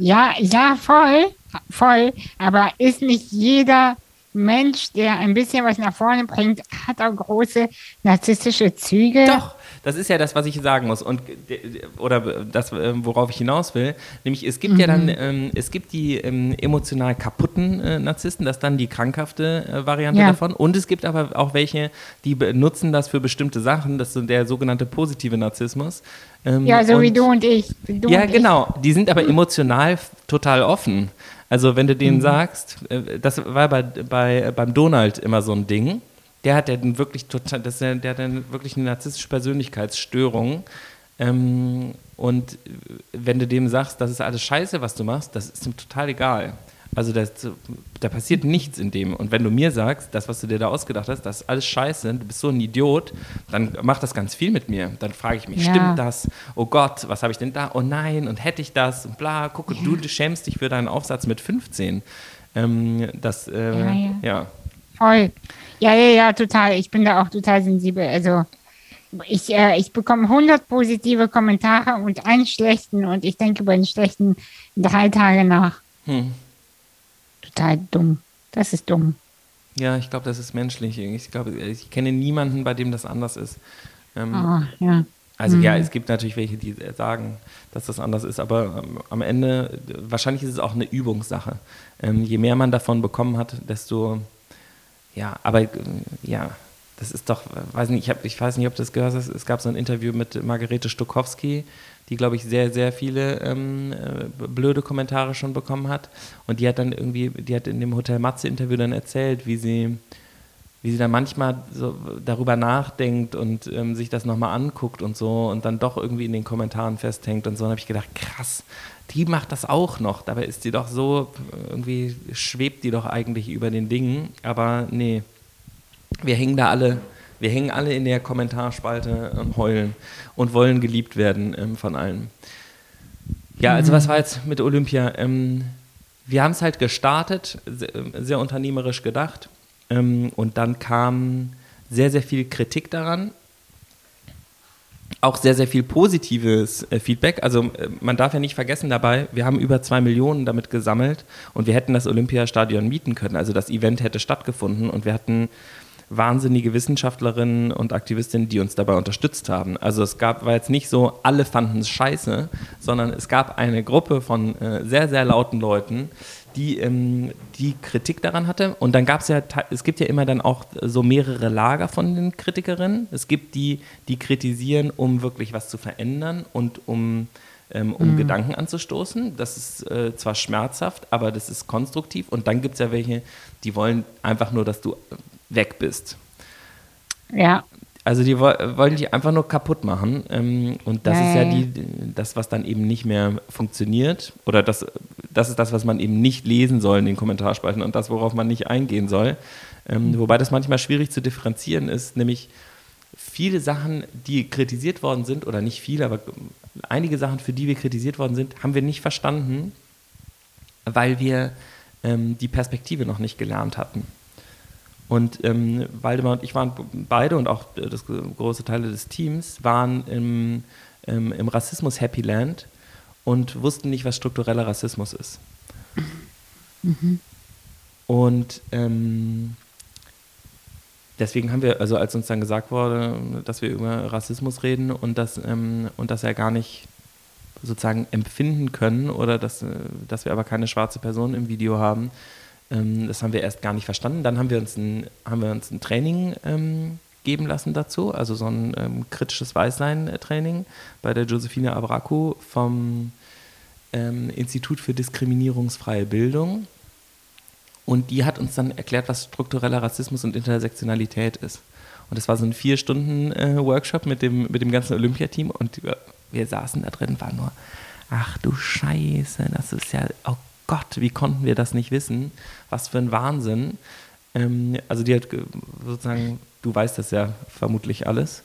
Ja, ja, voll, voll. Aber ist nicht jeder Mensch, der ein bisschen was nach vorne bringt, hat auch große narzisstische Züge? Doch, das ist ja das, was ich sagen muss. Und, oder das, äh, worauf ich hinaus will. Nämlich, es gibt ja dann, ähm, es gibt die ähm, emotional kaputten äh, Narzissten, das ist dann die krankhafte äh, Variante Ja. davon. Und es gibt aber auch welche, die benutzen das für bestimmte Sachen. Das ist der sogenannte positive Narzissmus. Ähm, Ja, so wie und- du und ich. Wie Du ja, und genau. Die sind aber emotional f- total offen. Also wenn du denen sagst, äh, das war bei, bei, beim Donald immer so ein Ding, der hat ja dann wirklich total, das ist ja, der hat dann wirklich eine narzisstische Persönlichkeitsstörung. Ähm, und wenn du dem sagst, das ist alles scheiße, was du machst, das ist ihm total egal. Also das, da passiert nichts in dem. Und wenn du mir sagst, das, was du dir da ausgedacht hast, das ist alles scheiße, du bist so ein Idiot, dann macht das ganz viel mit mir. Dann frage ich mich, Ja. stimmt das? Oh Gott, was habe ich denn da? Oh nein, und hätte ich das? Und bla, guck, du, du schämst dich für deinen Aufsatz mit 15. Ähm, das, äh, Ja, ja. ja. Voll. Ja, ja, ja, total. Ich bin da auch total sensibel. Also ich, äh, ich bekomme 100 positive Kommentare und einen schlechten und ich denke über den schlechten drei Tage nach. Hm. Total dumm. Das ist dumm. Ja, ich glaube, das ist menschlich. Ich glaube, ich kenne niemanden, bei dem das anders ist. Ähm, Oh, ja. Also ja, es gibt natürlich welche, die sagen, dass das anders ist, aber ähm, am Ende, äh, wahrscheinlich ist es auch eine Übungssache. Ähm, je mehr man davon bekommen hat, desto, ja, aber äh, ja, das ist doch, weiß nicht, ich, hab, ich weiß nicht, ob du das gehört hast, es gab so ein Interview mit Margarete Stokowski, die, glaube ich, sehr, sehr viele ähm, äh, blöde Kommentare schon bekommen hat. Und die hat dann irgendwie, die hat in dem Hotel Matze-Interview dann erzählt, wie sie wie sie dann manchmal so darüber nachdenkt und ähm, sich das nochmal anguckt und so und dann doch irgendwie in den Kommentaren festhängt und so. Und habe ich gedacht, krass, die macht das auch noch. Dabei ist die doch so, irgendwie schwebt die doch eigentlich über den Dingen. Aber nee, wir hängen da alle, wir hängen alle in der Kommentarspalte und heulen und wollen geliebt werden ähm, von allen. Ja, also was war jetzt mit Olympia? Ähm, wir haben es halt gestartet, sehr, sehr unternehmerisch gedacht. Ähm, und dann kam sehr, sehr viel Kritik daran. Auch sehr, sehr viel positives äh, Feedback. Also äh, man darf ja nicht vergessen dabei, wir haben über zwei Millionen damit gesammelt und wir hätten das Olympiastadion mieten können. Also das Event hätte stattgefunden und wir hatten wahnsinnige Wissenschaftlerinnen und Aktivistinnen, die uns dabei unterstützt haben. Also es gab, war jetzt nicht so, alle fanden es scheiße, sondern es gab eine Gruppe von äh, sehr, sehr lauten Leuten, die ähm, die Kritik daran hatte. Und dann gab es ja, es gibt ja immer dann auch so mehrere Lager von den Kritikerinnen. Es gibt die, die kritisieren, um wirklich was zu verändern und um, ähm, um Gedanken anzustoßen. Das ist äh, zwar schmerzhaft, aber das ist konstruktiv. Und dann gibt es ja welche, die wollen einfach nur, dass du weg bist. Ja, Also die wo- wollen dich einfach nur kaputt machen. Ähm, und das Ja, ist ja die, das, was dann eben nicht mehr funktioniert. Oder das, das ist das, was man eben nicht lesen soll in den Kommentarspalten und das, worauf man nicht eingehen soll. Ähm, wobei das manchmal schwierig zu differenzieren ist, nämlich viele Sachen, die kritisiert worden sind, oder nicht viele, aber einige Sachen, für die wir kritisiert worden sind, haben wir nicht verstanden, weil wir ähm, die Perspektive noch nicht gelernt hatten. Und ähm, Waldemar und ich waren beide und auch äh, das große Teile des Teams waren im, ähm, im Rassismus Happy Land und wussten nicht, was struktureller Rassismus ist. Und ähm, deswegen haben wir, also als uns dann gesagt wurde, dass wir über Rassismus reden und dass, ähm, und dass er gar nicht sozusagen empfinden können oder dass, äh, dass wir aber keine schwarze Person im Video haben, ähm, das haben wir erst gar nicht verstanden. Dann haben wir uns ein, haben wir uns ein Training ähm, geben lassen dazu, also so ein ähm, kritisches Weißsein-Training bei der Josephine Abraku vom ähm, Institut für diskriminierungsfreie Bildung. Und die hat uns dann erklärt, was struktureller Rassismus und Intersektionalität ist. Und das war so ein vier Stunden äh, Workshop mit dem, mit dem ganzen Olympiateam und wir, wir saßen da drin, waren nur, ach du Scheiße, das ist ja, oh Gott, wie konnten wir das nicht wissen? Was für ein Wahnsinn. Ähm, also die hat ge- sozusagen, du weißt das ja vermutlich alles.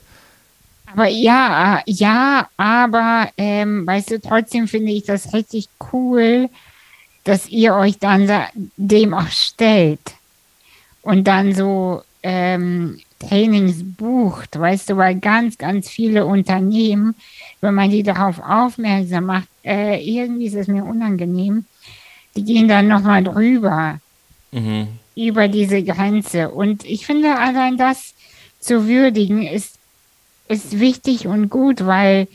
Aber ja, ja, aber ähm, weißt du, trotzdem finde ich das richtig cool, dass ihr euch dann dem auch stellt und dann so ähm, Trainings bucht, weißt du, weil ganz, ganz viele Unternehmen, wenn man die darauf aufmerksam macht, äh, irgendwie ist es mir unangenehm, die gehen dann nochmal drüber, mhm. über diese Grenze. Und ich finde, allein das zu würdigen ist, ist wichtig und gut, weil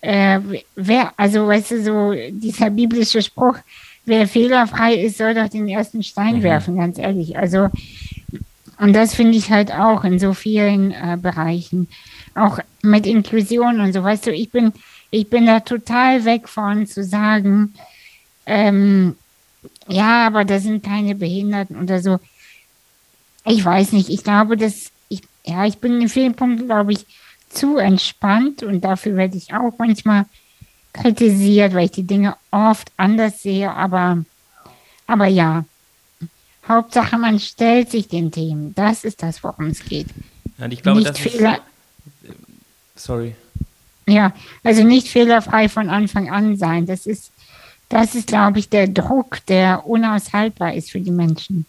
äh, wer, also weißt du, so dieser biblische Spruch, wer fehlerfrei ist, soll doch den ersten Stein mhm. werfen, ganz ehrlich. Also, und das finde ich halt auch in so vielen äh, Bereichen. Auch mit Inklusion und so, weißt du, ich bin, ich bin da total weg von zu sagen, ähm, ja, aber da sind keine Behinderten oder so. Ich weiß nicht, ich glaube, dass ich, ja, ich bin in vielen Punkten, glaube ich, zu entspannt und dafür werde ich auch manchmal kritisiert, weil ich die Dinge oft anders sehe, aber, aber ja, Hauptsache man stellt sich den Themen. Das ist das, worum es geht. Ja, ich glaube, nicht das Fehler ist, sorry. Ja, also nicht fehlerfrei von Anfang an sein. Das ist, das ist, glaube ich, der Druck, der unaushaltbar ist für die Menschen.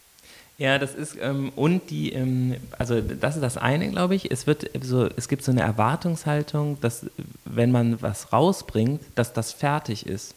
Ja, das ist, ähm, und die, ähm, also das ist das eine, glaube ich. Es wird so, es gibt so eine Erwartungshaltung, dass wenn man was rausbringt, dass das fertig ist.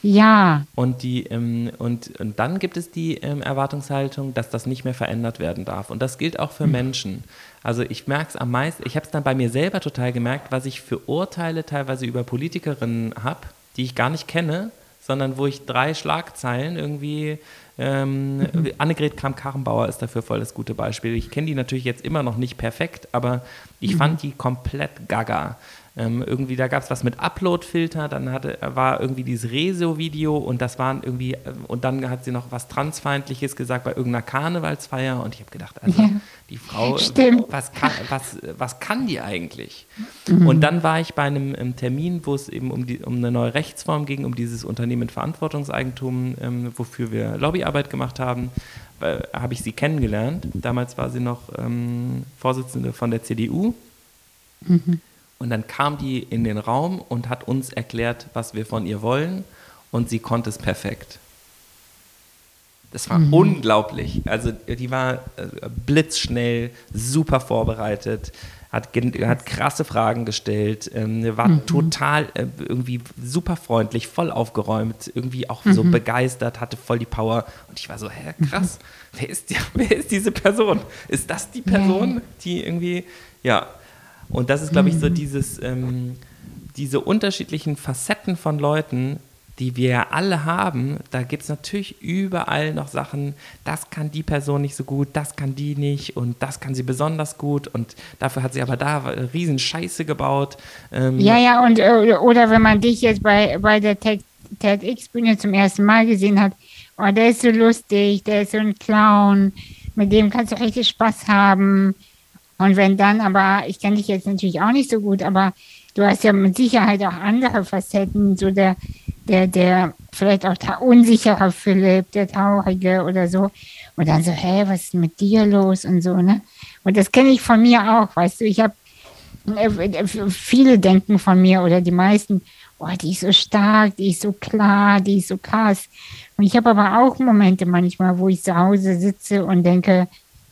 Ja. Und, die, ähm, und, und dann gibt es die ähm, Erwartungshaltung, dass das nicht mehr verändert werden darf. Und das gilt auch für mhm. Menschen. Also ich merke es am meisten, ich habe es dann bei mir selber total gemerkt, was ich für Urteile teilweise über Politikerinnen habe, die ich gar nicht kenne, sondern wo ich drei Schlagzeilen irgendwie ähm, mhm. Annegret Kramp-Karrenbauer ist dafür voll das gute Beispiel. Ich kenne die natürlich jetzt immer noch nicht perfekt, aber ich mhm. fand die komplett gaga. Ähm, irgendwie, da gab es was mit Upload-Filter, dann hatte, war irgendwie dieses Rezo-Video und das waren irgendwie, äh, und dann hat sie noch was Transfeindliches gesagt bei irgendeiner Karnevalsfeier und ich habe gedacht, also ja, die Frau, was kann, was, was kann die eigentlich? Mhm. Und dann war ich bei einem, Termin, wo es eben um, die, um eine neue Rechtsform ging, um dieses Unternehmen Verantwortungseigentum, ähm, wofür wir Lobbyarbeit gemacht haben, habe ich sie kennengelernt. Damals war sie noch ähm, Vorsitzende von der CDU. Mhm. Und dann kam die in den Raum und hat uns erklärt, was wir von ihr wollen. Und sie konnte es perfekt. Das war mhm. unglaublich. Also die war äh, blitzschnell, super vorbereitet, hat, hat krasse Fragen gestellt, ähm, war mhm. total äh, irgendwie super freundlich, voll aufgeräumt, irgendwie auch mhm. so begeistert, hatte voll die Power. Und ich war so, hä, krass, [laughs] wer, ist die, [laughs] wer ist diese Person? Ist das die Person, die irgendwie, ja, und das ist, glaube ich, so mhm. dieses, ähm, diese unterschiedlichen Facetten von Leuten, die wir ja alle haben, da gibt es natürlich überall noch Sachen, das kann die Person nicht so gut, das kann die nicht und das kann sie besonders gut und dafür hat sie aber da riesen Scheiße gebaut. Ähm ja, ja, und äh, oder wenn man dich jetzt bei, bei der TEDx-Bühne zum ersten Mal gesehen hat, oh, der ist so lustig, der ist so ein Clown, mit dem kannst du richtig Spaß haben. Und wenn dann aber, ich kenne dich jetzt natürlich auch nicht so gut, aber du hast ja mit Sicherheit auch andere Facetten, so der, der, der, vielleicht auch der unsichere Philipp, der traurige oder so. Und dann so, hä, was ist mit dir los und so, ne? Und das kenne ich von mir auch, weißt du, ich habe, äh, viele denken von mir oder die meisten, oh, die ist so stark, die ist so klar, die ist so krass. Und ich habe aber auch Momente manchmal, wo ich zu Hause sitze und denke,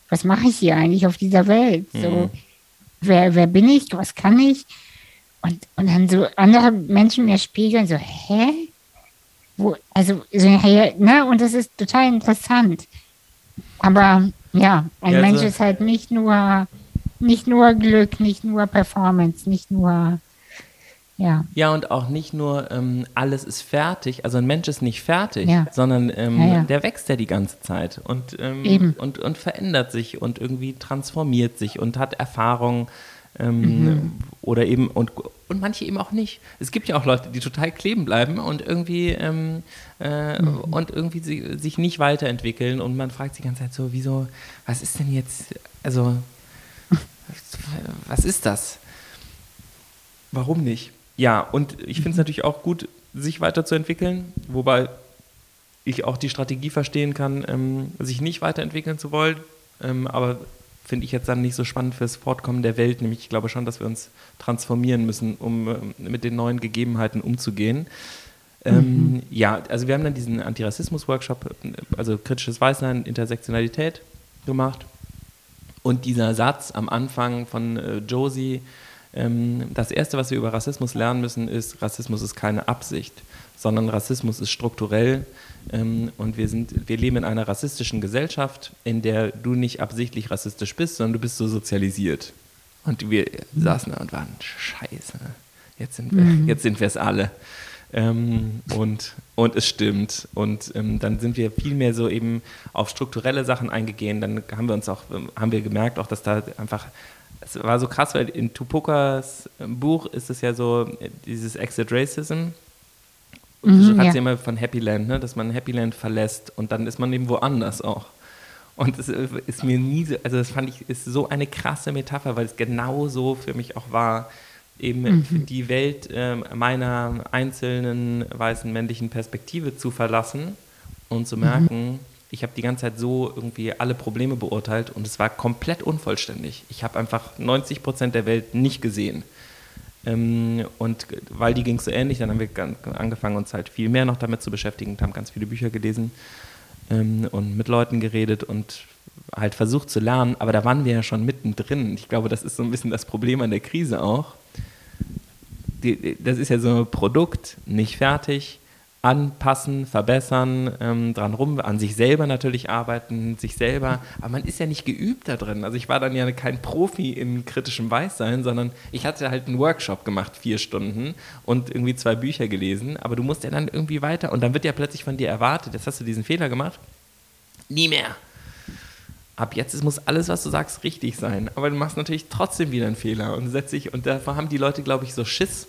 was mache ich hier eigentlich auf dieser Welt? So, mhm. wer, wer bin ich? Was kann ich? Und, und dann so andere Menschen mir spiegeln, so, hä? Wo, also, so, hä, ne? Und das ist total interessant. Aber ja, ein ja, Mensch ist halt nicht nur, nicht nur Glück, nicht nur Performance, nicht nur ja. Ja, und auch nicht nur ähm, alles ist fertig, also ein Mensch ist nicht fertig, ja. sondern ähm, ja, ja. der wächst ja die ganze Zeit und, ähm, und, und verändert sich und irgendwie transformiert sich und hat Erfahrungen ähm, mhm. oder eben und, und manche eben auch nicht. Es gibt ja auch Leute, die total kleben bleiben und irgendwie ähm, äh, mhm. und irgendwie sie, sich nicht weiterentwickeln und man fragt sich die ganze Zeit so, wieso, was ist denn jetzt, also [laughs] was ist das? Warum nicht? Ja, und ich finde es natürlich auch gut, sich weiterzuentwickeln, wobei ich auch die Strategie verstehen kann, ähm, sich nicht weiterentwickeln zu wollen. Ähm, aber finde ich jetzt dann nicht so spannend fürs Fortkommen der Welt. Nämlich, ich glaube schon, dass wir uns transformieren müssen, um äh, mit den neuen Gegebenheiten umzugehen. Ähm, mhm. Ja, also wir haben dann diesen Antirassismus-Workshop, also kritisches Weißsein, Intersektionalität gemacht. Und dieser Satz am Anfang von äh, Josie, ähm, das Erste, was wir über Rassismus lernen müssen, ist, Rassismus ist keine Absicht, sondern Rassismus ist strukturell. Ähm, und wir, sind, wir leben in einer rassistischen Gesellschaft, in der du nicht absichtlich rassistisch bist, sondern du bist so sozialisiert. Und wir saßen da und waren, scheiße, jetzt sind wir mhm. es alle. Ähm, und, und es stimmt. Und ähm, dann sind wir viel mehr so eben auf strukturelle Sachen eingegangen. Dann haben wir uns auch, ähm, haben wir gemerkt auch, dass da einfach, es war so krass, weil in Tupokas ähm, Buch ist es ja so, äh, dieses Exit Racism. Mhm, hat ja. immer von Happy Land, ne? dass man Happy Land verlässt und dann ist man eben woanders auch. Und es äh, ist mir nie so, also das fand ich, ist so eine krasse Metapher, weil es genau so für mich auch war, eben mhm. die Welt äh, meiner einzelnen weißen männlichen Perspektive zu verlassen und zu merken, mhm. Ich habe die ganze Zeit so irgendwie alle Probleme beurteilt und es war komplett unvollständig. Ich habe einfach 90 Prozent der Welt nicht gesehen. Ähm, und weil die ging so ähnlich, dann haben wir angefangen, uns halt viel mehr noch damit zu beschäftigen, haben ganz viele Bücher gelesen ähm, und mit Leuten geredet und halt versucht zu lernen, aber da waren wir ja schon mittendrin. Ich glaube, das ist so ein bisschen das Problem an der Krise auch das ist ja so ein Produkt, nicht fertig, anpassen, verbessern, ähm, dran rum, an sich selber natürlich arbeiten, sich selber, aber man ist ja nicht geübt da drin. Also ich war dann ja kein Profi in kritischem Weißsein, sondern ich hatte halt einen Workshop gemacht, vier Stunden und irgendwie zwei Bücher gelesen, aber du musst ja dann irgendwie weiter und dann wird ja plötzlich von dir erwartet, jetzt hast du diesen Fehler gemacht, nie mehr ab jetzt muss alles, was du sagst, richtig sein. Aber du machst natürlich trotzdem wieder einen Fehler und setzt dich, und davor haben die Leute, glaube ich, so Schiss.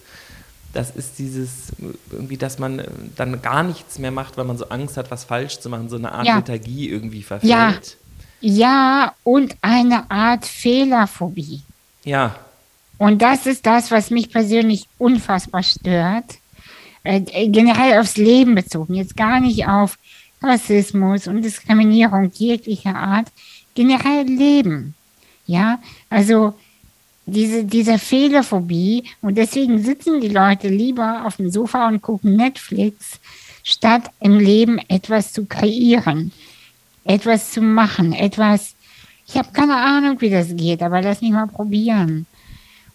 Das ist dieses, irgendwie, dass man äh, dann gar nichts mehr macht, weil man so Angst hat, was falsch zu machen, so eine Art ja. Lethargie irgendwie verfällt. Ja. ja, und eine Art Fehlerphobie. Ja. Und das ist das, was mich persönlich unfassbar stört. Äh, generell aufs Leben bezogen, jetzt gar nicht auf Rassismus und Diskriminierung jeglicher Art, generell leben. Ja, also diese, diese Fehlerphobie und deswegen sitzen die Leute lieber auf dem Sofa und gucken Netflix, statt im Leben etwas zu kreieren, etwas zu machen, etwas, ich habe keine Ahnung, wie das geht, aber lass mich mal probieren.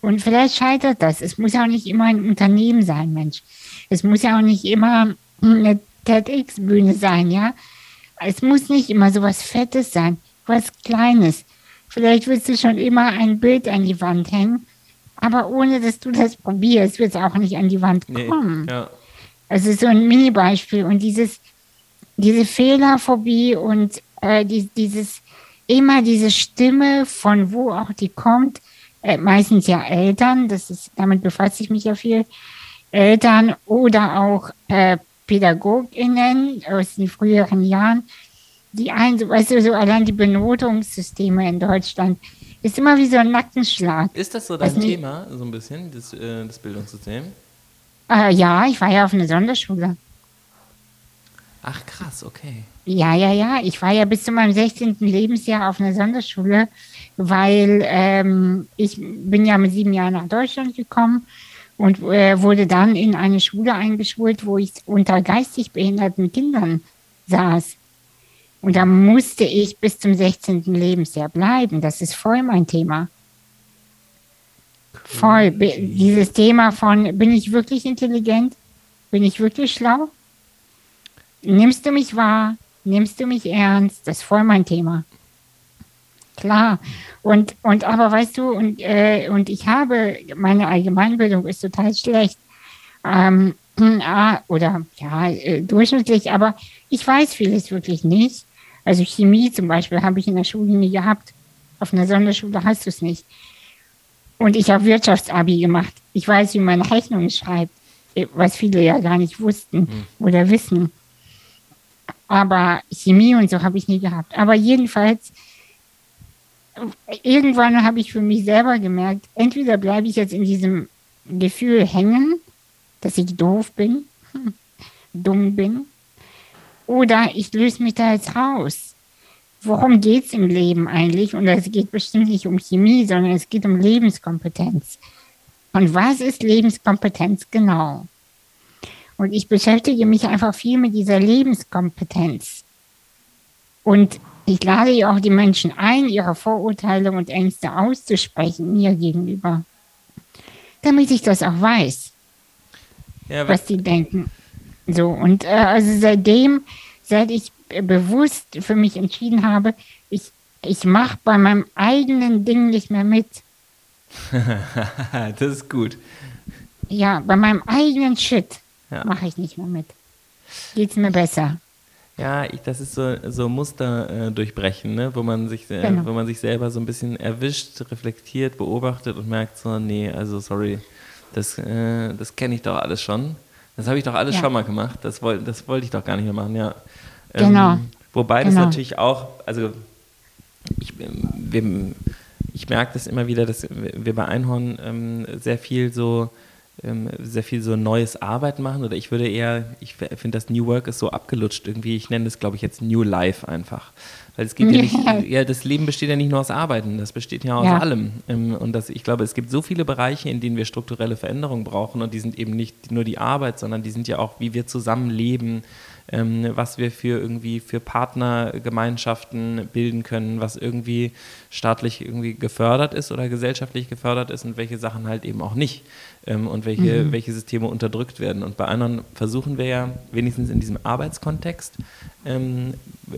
Und vielleicht scheitert das. Es muss ja auch nicht immer ein Unternehmen sein, Mensch. Es muss ja auch nicht immer eine TEDx-Bühne sein, ja. Es muss nicht immer so was Fettes sein was Kleines. Vielleicht willst du schon immer ein Bild an die Wand hängen, aber ohne dass du das probierst, wird es auch nicht an die Wand kommen. Nee, ja. Also so ein Mini-Beispiel und dieses, diese Fehlerphobie und äh, die, dieses immer diese Stimme, von wo auch die kommt, äh, meistens ja Eltern, das ist, damit befasse ich mich ja viel, Eltern oder auch äh, PädagogInnen aus den früheren Jahren, die ein, weißt du, so allein die Benotungssysteme in Deutschland ist immer wie so ein Nackenschlag. Ist das so dein Thema, so ein bisschen, das, äh, das Bildungssystem? Äh, ja, ich war ja auf einer Sonderschule. Ach krass, okay. Ja, ja, ja. Ich war ja bis zu meinem 16. Lebensjahr auf einer Sonderschule, weil ähm, ich bin ja mit sieben Jahren nach Deutschland gekommen und äh, wurde dann in eine Schule eingeschult, wo ich unter geistig behinderten Kindern saß. Und da musste ich bis zum 16. Lebensjahr bleiben. Das ist voll mein Thema. Voll. Dieses Thema von, bin ich wirklich intelligent? Bin ich wirklich schlau? Nimmst du mich wahr? Nimmst du mich ernst? Das ist voll mein Thema. Klar. Und, und aber weißt du, und, äh, und ich habe, meine Allgemeinbildung ist total schlecht. Ähm, äh, [clears throat] oder ja, äh, durchschnittlich, aber ich weiß vieles wirklich nicht. Also Chemie zum Beispiel habe ich in der Schule nie gehabt. Auf einer Sonderschule hast du es nicht. Und ich habe Wirtschaftsabi gemacht. Ich weiß, wie man Rechnungen schreibt, was viele ja gar nicht wussten mhm. oder wissen. Aber Chemie und so habe ich nie gehabt. Aber jedenfalls, irgendwann habe ich für mich selber gemerkt, entweder bleibe ich jetzt in diesem Gefühl hängen, dass ich doof bin, [laughs] dumm bin, oder ich löse mich da jetzt raus. worum geht es im Leben eigentlich? Und es geht bestimmt nicht um Chemie, sondern es geht um Lebenskompetenz. Und was ist Lebenskompetenz genau? Und ich beschäftige mich einfach viel mit dieser Lebenskompetenz. Und ich lade ja auch die Menschen ein, ihre Vorurteile und Ängste auszusprechen mir gegenüber, damit ich das auch weiß, ja, was sie denken. So, und äh, also seitdem, seit ich bewusst für mich entschieden habe, ich, ich mache bei meinem eigenen Ding nicht mehr mit. [laughs] das ist gut. Ja, bei meinem eigenen Shit ja. mache ich nicht mehr mit. Geht es mir besser. Ja, ich, das ist so, so Muster äh, durchbrechen, ne? wo, man sich, äh, genau. wo man sich selber so ein bisschen erwischt, reflektiert, beobachtet und merkt so, nee, also sorry, das, äh, das kenne ich doch alles schon. Das habe ich doch alles ja. schon mal gemacht. Das, woll, das wollte ich doch gar nicht mehr machen, ja. Ähm, genau. Wobei genau. das natürlich auch, also ich, wir, ich merke das immer wieder, dass wir bei Einhorn ähm, sehr viel so ähm, sehr viel so neues Arbeiten machen oder ich würde eher, ich finde das New Work ist so abgelutscht irgendwie, ich nenne es glaube ich jetzt New Life einfach. Weil es geht ja nicht, ja, das Leben besteht ja nicht nur aus Arbeiten, das besteht ja aus ja. allem. Ähm, und das, ich glaube, es gibt so viele Bereiche, in denen wir strukturelle Veränderungen brauchen und die sind eben nicht nur die Arbeit, sondern die sind ja auch, wie wir zusammenleben, ähm, was wir für irgendwie für Partnergemeinschaften bilden können, was irgendwie staatlich irgendwie gefördert ist oder gesellschaftlich gefördert ist und welche Sachen halt eben auch nicht ähm, und welche, mhm. welche Systeme unterdrückt werden. Und bei anderen versuchen wir ja, wenigstens in diesem Arbeitskontext, ähm,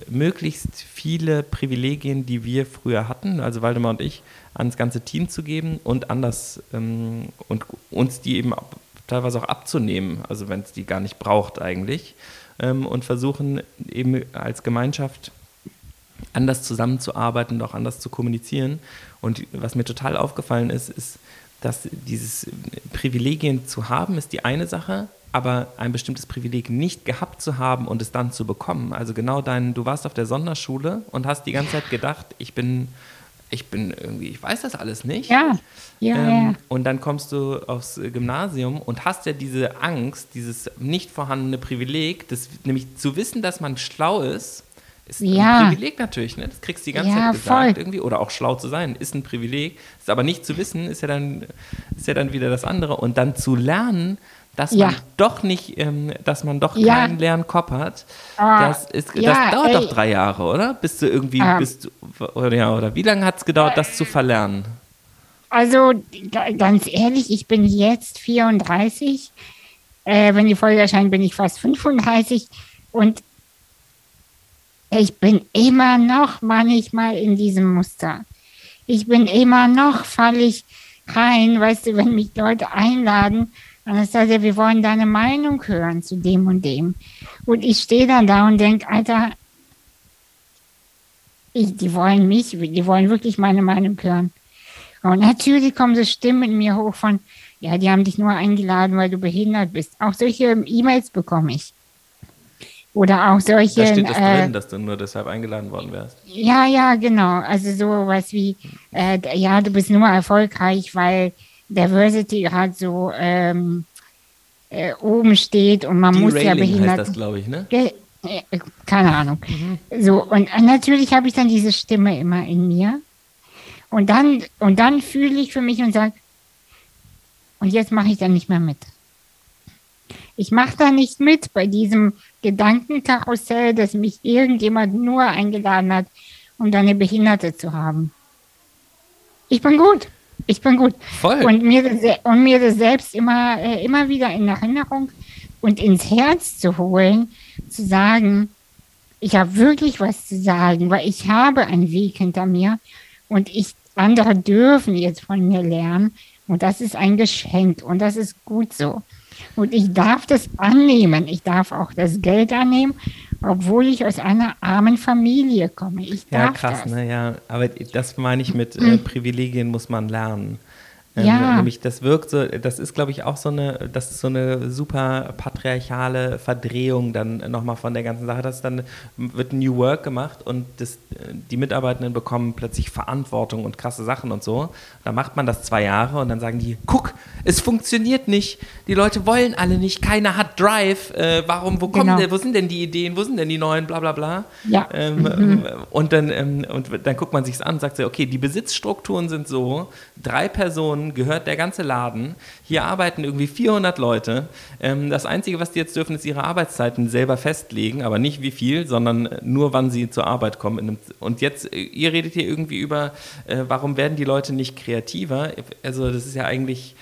möglichst viele Privilegien, die wir früher hatten, also Waldemar und ich, ans ganze Team zu geben und anders ähm, und uns die eben teilweise auch abzunehmen, also wenn es die gar nicht braucht eigentlich ähm, und versuchen eben als Gemeinschaft anders zusammenzuarbeiten und auch anders zu kommunizieren. Und was mir total aufgefallen ist, ist, dass dieses Privilegien zu haben, ist die eine Sache, aber ein bestimmtes Privileg nicht gehabt zu haben und es dann zu bekommen. Also genau dein, du warst auf der Sonderschule und hast die ganze Zeit gedacht, ich bin ich bin irgendwie, ich weiß das alles nicht. Ja. Ja, ähm, ja. Und dann kommst du aufs Gymnasium und hast ja diese Angst, dieses nicht vorhandene Privileg, das, nämlich zu wissen, dass man schlau ist, ist ja. ein Privileg natürlich, ne? Das kriegst du die ganze ja, Zeit gesagt voll. irgendwie. Oder auch schlau zu sein, ist ein Privileg. Ist aber nicht zu wissen, ist ja dann, ist ja dann wieder das andere. Und dann zu lernen, dass ja. man doch nicht, ähm, dass man doch ja. keinen leeren Kopf hat. Ah, das, ist, ja, das dauert ey. doch drei Jahre, oder? Bis du irgendwie, ähm, bist oder, ja, oder wie lange hat es gedauert, das zu verlernen? Also ganz ehrlich, ich bin jetzt 34. Äh, wenn die Folge erscheint, bin ich fast 35. Und ich bin immer noch manchmal in diesem Muster. Ich bin immer noch, falle ich rein, weißt du, wenn mich Leute einladen und dann sagt er, wir wollen deine Meinung hören zu dem und dem. Und ich stehe dann da und denke, Alter, ich, die wollen mich, die wollen wirklich meine Meinung hören. Und natürlich kommen so Stimmen in mir hoch von, ja, die haben dich nur eingeladen, weil du behindert bist. Auch solche E-Mails bekomme ich. Oder auch solche. Da steht das äh, drin, dass du nur deshalb eingeladen worden wärst. Ja, ja, genau. Also sowas wie, äh, ja, du bist nur erfolgreich, weil Diversity hat so ähm, äh, oben steht und man Die muss Railing ja behindert. Heißt das, glaube ich, ne? Äh, keine Ahnung. Mhm. So, und natürlich habe ich dann diese Stimme immer in mir. Und dann, und dann fühle ich für mich und sage, und jetzt mache ich da nicht mehr mit. Ich mache da nicht mit bei diesem Gedankenkarussell, dass mich irgendjemand nur eingeladen hat, um da eine Behinderte zu haben. Ich bin gut. Ich bin gut. Voll. Und mir das, und mir das selbst immer, äh, immer wieder in Erinnerung und ins Herz zu holen, zu sagen, ich habe wirklich was zu sagen, weil ich habe einen Weg hinter mir und ich, andere dürfen jetzt von mir lernen und das ist ein Geschenk und das ist gut so. Und ich darf das annehmen. Ich darf auch das Geld annehmen obwohl ich aus einer armen Familie komme. Ich ja, krass, das. ne? Ja, aber das meine ich mit äh, Privilegien muss man lernen. Ähm, ja. Nämlich, das wirkt so, das ist, glaube ich, auch so eine, das ist so eine super patriarchale Verdrehung dann nochmal von der ganzen Sache. Das dann wird New Work gemacht und das, die Mitarbeitenden bekommen plötzlich Verantwortung und krasse Sachen und so. Dann macht man das zwei Jahre und dann sagen die, guck, Es funktioniert nicht. Die Leute wollen alle nicht. Keiner hat Drive. Äh, warum, wo kommen Genau. denn, wo sind denn die Ideen? Wo sind denn die neuen? Bla bla bla. Ja. Ähm, Mhm. und, dann, ähm, und dann guckt man sich's an und sagt so, okay, die Besitzstrukturen sind so, drei Personen gehört der ganze Laden. Hier arbeiten irgendwie 400 Leute. Ähm, das Einzige, was die jetzt dürfen, ist ihre Arbeitszeiten selber festlegen, aber nicht wie viel, sondern nur, wann sie zur Arbeit kommen. Und jetzt, äh, ihr redet hier irgendwie über, äh, warum werden die Leute nicht kreativer? Also das ist ja eigentlich,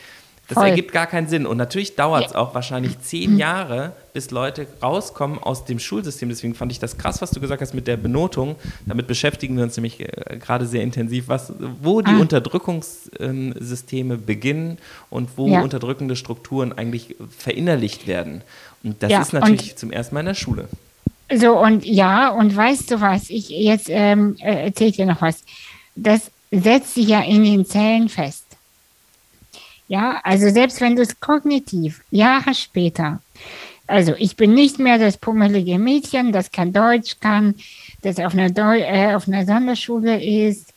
das Voll. ergibt gar keinen Sinn. Und natürlich dauert es Ja. Mhm. auch wahrscheinlich zehn Jahre, bis Leute rauskommen aus dem Schulsystem. Deswegen fand ich das krass, was du gesagt hast mit der Benotung. Damit beschäftigen wir uns nämlich äh, gerade sehr intensiv, was, wo die Ah. Unterdrückungssysteme beginnen und wo Ja. unterdrückende Strukturen eigentlich verinnerlicht werden. Und das Ja, ist natürlich zum ersten Mal in der Schule. So, und ja, und weißt du was, ich jetzt ähm, äh, erzähl dir noch was. Das setzt sich ja in den Zellen fest. Ja, also selbst wenn du es kognitiv Jahre später, also ich bin nicht mehr das pummelige Mädchen, das kein Deutsch kann, das auf einer, Deu äh, auf einer Sonderschule ist,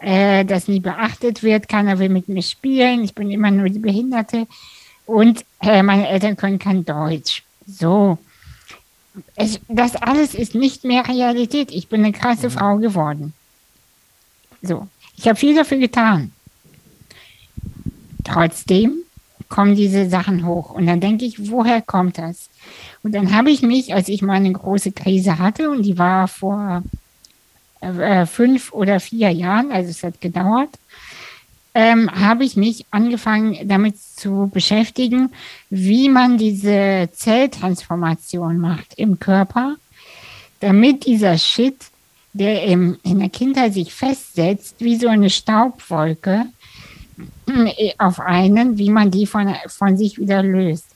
äh, das nie beachtet wird, keiner will mit mir spielen, ich bin immer nur die Behinderte und äh, meine Eltern können kein Deutsch. So, es, das alles ist nicht mehr Realität. Ich bin eine krasse Frau geworden. So, ich habe viel dafür getan. Trotzdem kommen diese Sachen hoch. Und dann denke ich, woher kommt das? Und dann habe ich mich, als ich mal eine große Krise hatte, und die war vor äh, fünf oder vier Jahren, also es hat gedauert, ähm, habe ich mich angefangen damit zu beschäftigen, wie man diese Zelltransformation macht im Körper, damit dieser Shit, der im, in der Kindheit sich festsetzt, wie so eine Staubwolke auf einen, wie man die von, von sich wieder löst.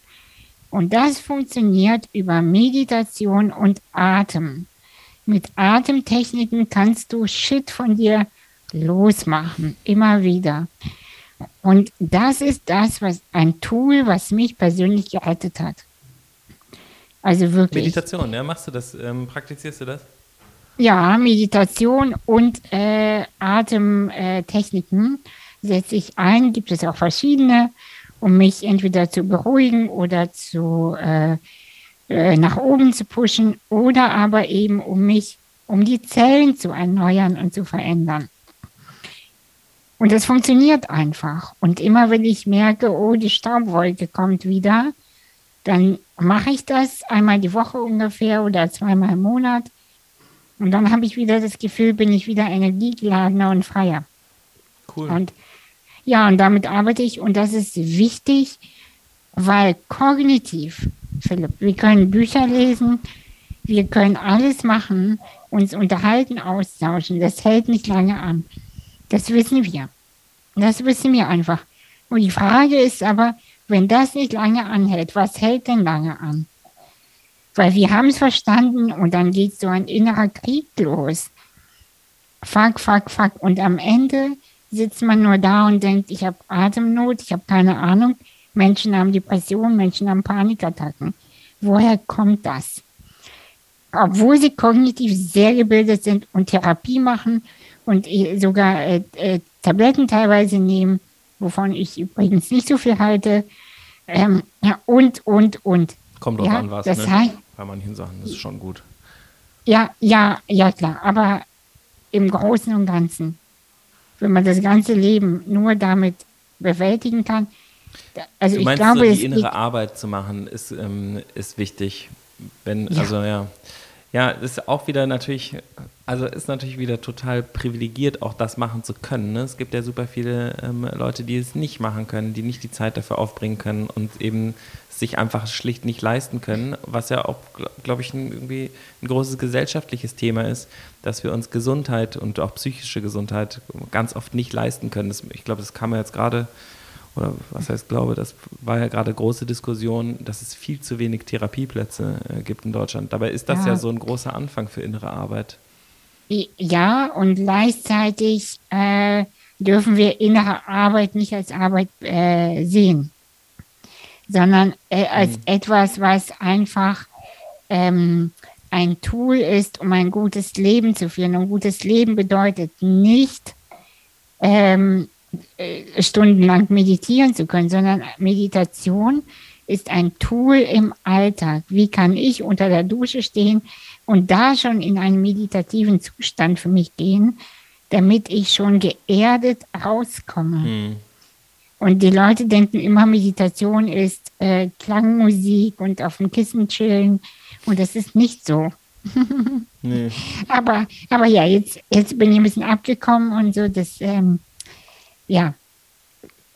Und das funktioniert über Meditation und Atem. Mit Atemtechniken kannst du Shit von dir losmachen, immer wieder. Und das ist das, was ein Tool, was mich persönlich gerettet hat. Also wirklich. Meditation, ja, machst du das? Ähm, praktizierst du das? Ja, Meditation und äh, Atemtechniken setze ich ein. Gibt es auch verschiedene, um mich entweder zu beruhigen oder zu äh, äh, nach oben zu pushen oder aber eben um mich, um die Zellen zu erneuern und zu verändern. Und das funktioniert einfach. Und immer wenn ich merke, oh, die Staubwolke kommt wieder, dann mache ich das einmal die Woche ungefähr oder zweimal im Monat. Und dann habe ich wieder das Gefühl, bin ich wieder energiegeladener und freier. Cool. Und ja, und damit arbeite ich und das ist wichtig, weil kognitiv, Philipp, wir können Bücher lesen, wir können alles machen, uns unterhalten, austauschen. Das hält nicht lange an. Das wissen wir. Das wissen wir einfach. Und die Frage ist aber, wenn das nicht lange anhält, was hält denn lange an? Weil wir haben es verstanden und dann geht so ein innerer Krieg los. Fuck, fuck, fuck. Und am Ende sitzt man nur da und denkt, ich habe Atemnot, ich habe keine Ahnung. Menschen haben Depressionen, Menschen haben Panikattacken. Woher kommt das? Obwohl sie kognitiv sehr gebildet sind und Therapie machen und äh, sogar äh, äh, Tabletten teilweise nehmen, wovon ich übrigens nicht so viel halte. Ähm, ja, und, und, und. Kommt drauf ja, an, was, das ne? heißt, Bei manchen Sachen, das ist schon gut. ja, ja, ja, klar. Aber im Großen und Ganzen, wenn man das ganze Leben nur damit bewältigen kann, also Du ich meinst, glaube, so es die innere Arbeit zu machen, ist, ähm, ist wichtig. Wenn, Ja. also ja. Ja, ist auch wieder natürlich, also ist natürlich wieder total privilegiert, auch das machen zu können. Ne? Es gibt ja super viele ähm, Leute, die es nicht machen können, die nicht die Zeit dafür aufbringen können und eben sich einfach schlicht nicht leisten können, was ja auch, glaube ich, ein, irgendwie ein großes gesellschaftliches Thema ist, dass wir uns Gesundheit und auch psychische Gesundheit ganz oft nicht leisten können. Das, ich glaube, das kam ja jetzt gerade oder was heißt glaube, das war ja gerade große Diskussion, dass es viel zu wenig Therapieplätze äh, gibt in Deutschland. Dabei ist das ja. Ja. so ein großer Anfang für innere Arbeit. Ja, und gleichzeitig äh, dürfen wir innere Arbeit nicht als Arbeit äh, sehen, sondern äh, als Mhm. etwas, was einfach ähm, ein Tool ist, um ein gutes Leben zu führen. Und gutes Leben bedeutet nicht, ähm, äh, stundenlang meditieren zu können, sondern Meditation ist ein Tool im Alltag. Wie kann ich unter der Dusche stehen und da schon in einen meditativen Zustand für mich gehen, damit ich schon geerdet rauskomme? Hm. Und die Leute denken immer, Meditation ist äh, Klangmusik und auf dem Kissen chillen. Und das ist nicht so. [laughs] nee. aber, aber ja, jetzt, jetzt bin ich ein bisschen abgekommen und so. Das, ähm, ja.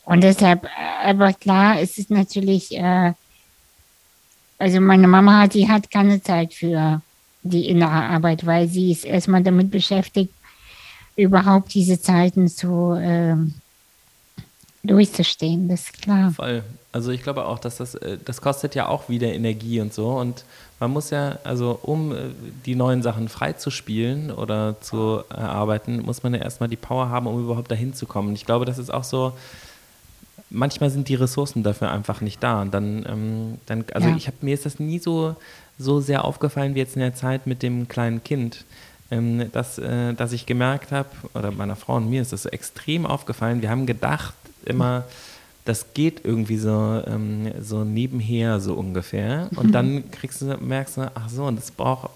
Und deshalb, aber klar, es ist natürlich, äh, also meine Mama hat, die hat keine Zeit für die innere Arbeit, weil sie ist erstmal damit beschäftigt, überhaupt diese Zeiten zu äh, durchzustehen, das ist klar. Voll. Also ich glaube auch, dass das, äh, das kostet ja auch wieder Energie und so. Und man muss ja, also um äh, die neuen Sachen freizuspielen oder zu erarbeiten, muss man ja erstmal die Power haben, um überhaupt dahin zu kommen. Ich glaube, das ist auch so, manchmal sind die Ressourcen dafür einfach nicht da. Und dann, ähm, dann also ja. ich habe mir ist das nie so, so sehr aufgefallen wie jetzt in der Zeit mit dem kleinen Kind. Ähm, dass, äh, dass ich gemerkt habe, oder meiner Frau und mir ist das so extrem aufgefallen, wir haben gedacht immer, das geht irgendwie so, ähm, so nebenher so ungefähr. Und dann [laughs] kriegst du, merkst du, ach so, und das braucht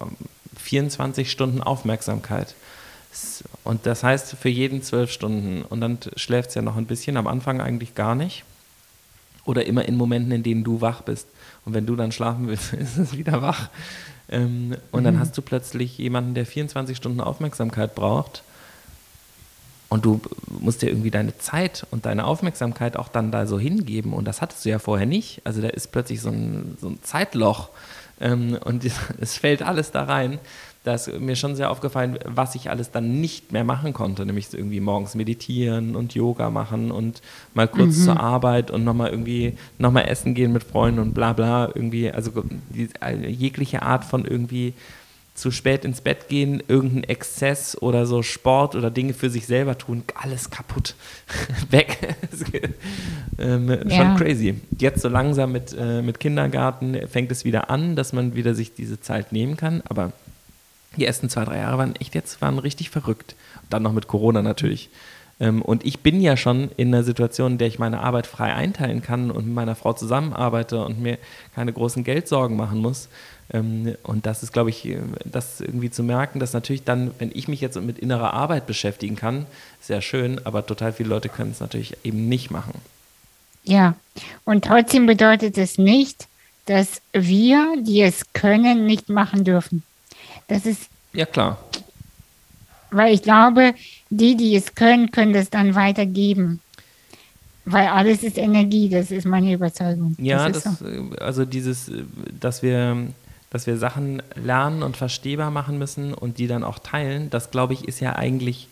24 Stunden Aufmerksamkeit. Und das heißt für jeden zwölf Stunden. Und dann schläft es ja noch ein bisschen, am Anfang eigentlich gar nicht. Oder immer in Momenten, in denen du wach bist. Und wenn du dann schlafen willst, [laughs] ist es wieder wach. Ähm, und mhm. dann hast du plötzlich jemanden, der 24 Stunden Aufmerksamkeit braucht. Und du musst dir irgendwie deine Zeit und deine Aufmerksamkeit auch dann da so hingeben. Und das hattest du ja vorher nicht. Also da ist plötzlich so ein, so ein Zeitloch. Ähm, und [laughs] es fällt alles da rein da ist mir schon sehr aufgefallen, was ich alles dann nicht mehr machen konnte, nämlich irgendwie morgens meditieren und Yoga machen und mal kurz mhm. zur Arbeit und nochmal irgendwie nochmal essen gehen mit Freunden und bla bla, irgendwie, also die, jegliche Art von irgendwie zu spät ins Bett gehen, irgendein Exzess oder so Sport oder Dinge für sich selber tun, alles kaputt, [laughs] weg. ähm, ja. Schon crazy. Jetzt so langsam mit, äh, mit Kindergarten fängt es wieder an, dass man wieder sich diese Zeit nehmen kann, aber die ersten zwei, drei Jahre waren echt jetzt, waren richtig verrückt. Dann noch mit Corona natürlich. Ähm, und ich bin ja schon in einer Situation, in der ich meine Arbeit frei einteilen kann und mit meiner Frau zusammenarbeite und mir keine großen Geldsorgen machen muss. Ähm, und das ist, glaube ich, das irgendwie zu merken, dass natürlich dann, wenn ich mich jetzt mit innerer Arbeit beschäftigen kann, sehr schön, aber total viele Leute können es natürlich eben nicht machen. Ja, und trotzdem bedeutet es nicht, dass wir, die es können, nicht machen dürfen. Das ist. Ja, klar. Weil ich glaube, die, die es können, können das dann weitergeben. Weil alles ist Energie, das ist meine Überzeugung. Ja, das das, so. Also dieses, dass wir, dass wir Sachen lernen und verstehbar machen müssen und die dann auch teilen, das glaube ich, ist ja eigentlich,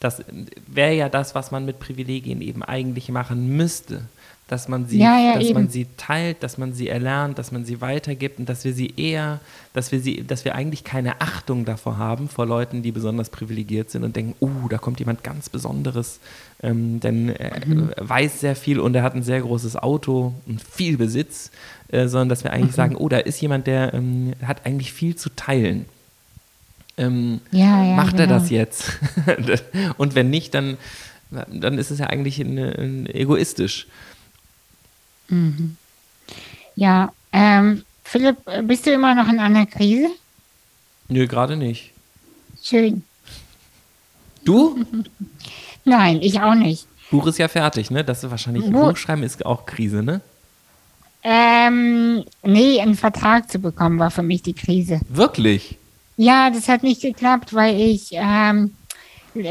das wäre ja das, was man mit Privilegien eben eigentlich machen müsste dass man sie, ja, ja, dass eben. man sie teilt, dass man sie erlernt, dass man sie weitergibt und dass wir sie eher, dass wir sie, dass wir eigentlich keine Achtung davor haben vor Leuten, die besonders privilegiert sind und denken, uh, da kommt jemand ganz Besonderes, ähm, denn er mhm. weiß sehr viel und er hat ein sehr großes Auto und viel Besitz, äh, sondern dass wir eigentlich mhm. sagen, oh, da ist jemand, der ähm, hat eigentlich viel zu teilen. Ähm, ja, macht er genau. das jetzt? [laughs] und wenn nicht, dann, dann ist es ja eigentlich ein, ein egoistisch. Mhm. Ja, ähm, Philipp, bist du immer noch in einer Krise? Nö, gerade nicht. Schön. Du? [laughs] Nein, ich auch nicht. Buch ist ja fertig, ne? Das ist wahrscheinlich Buch, Buch schreiben ist auch Krise, ne? Ähm, nee, einen Vertrag zu bekommen war für mich die Krise. Wirklich? Ja, das hat nicht geklappt, weil ich ähm,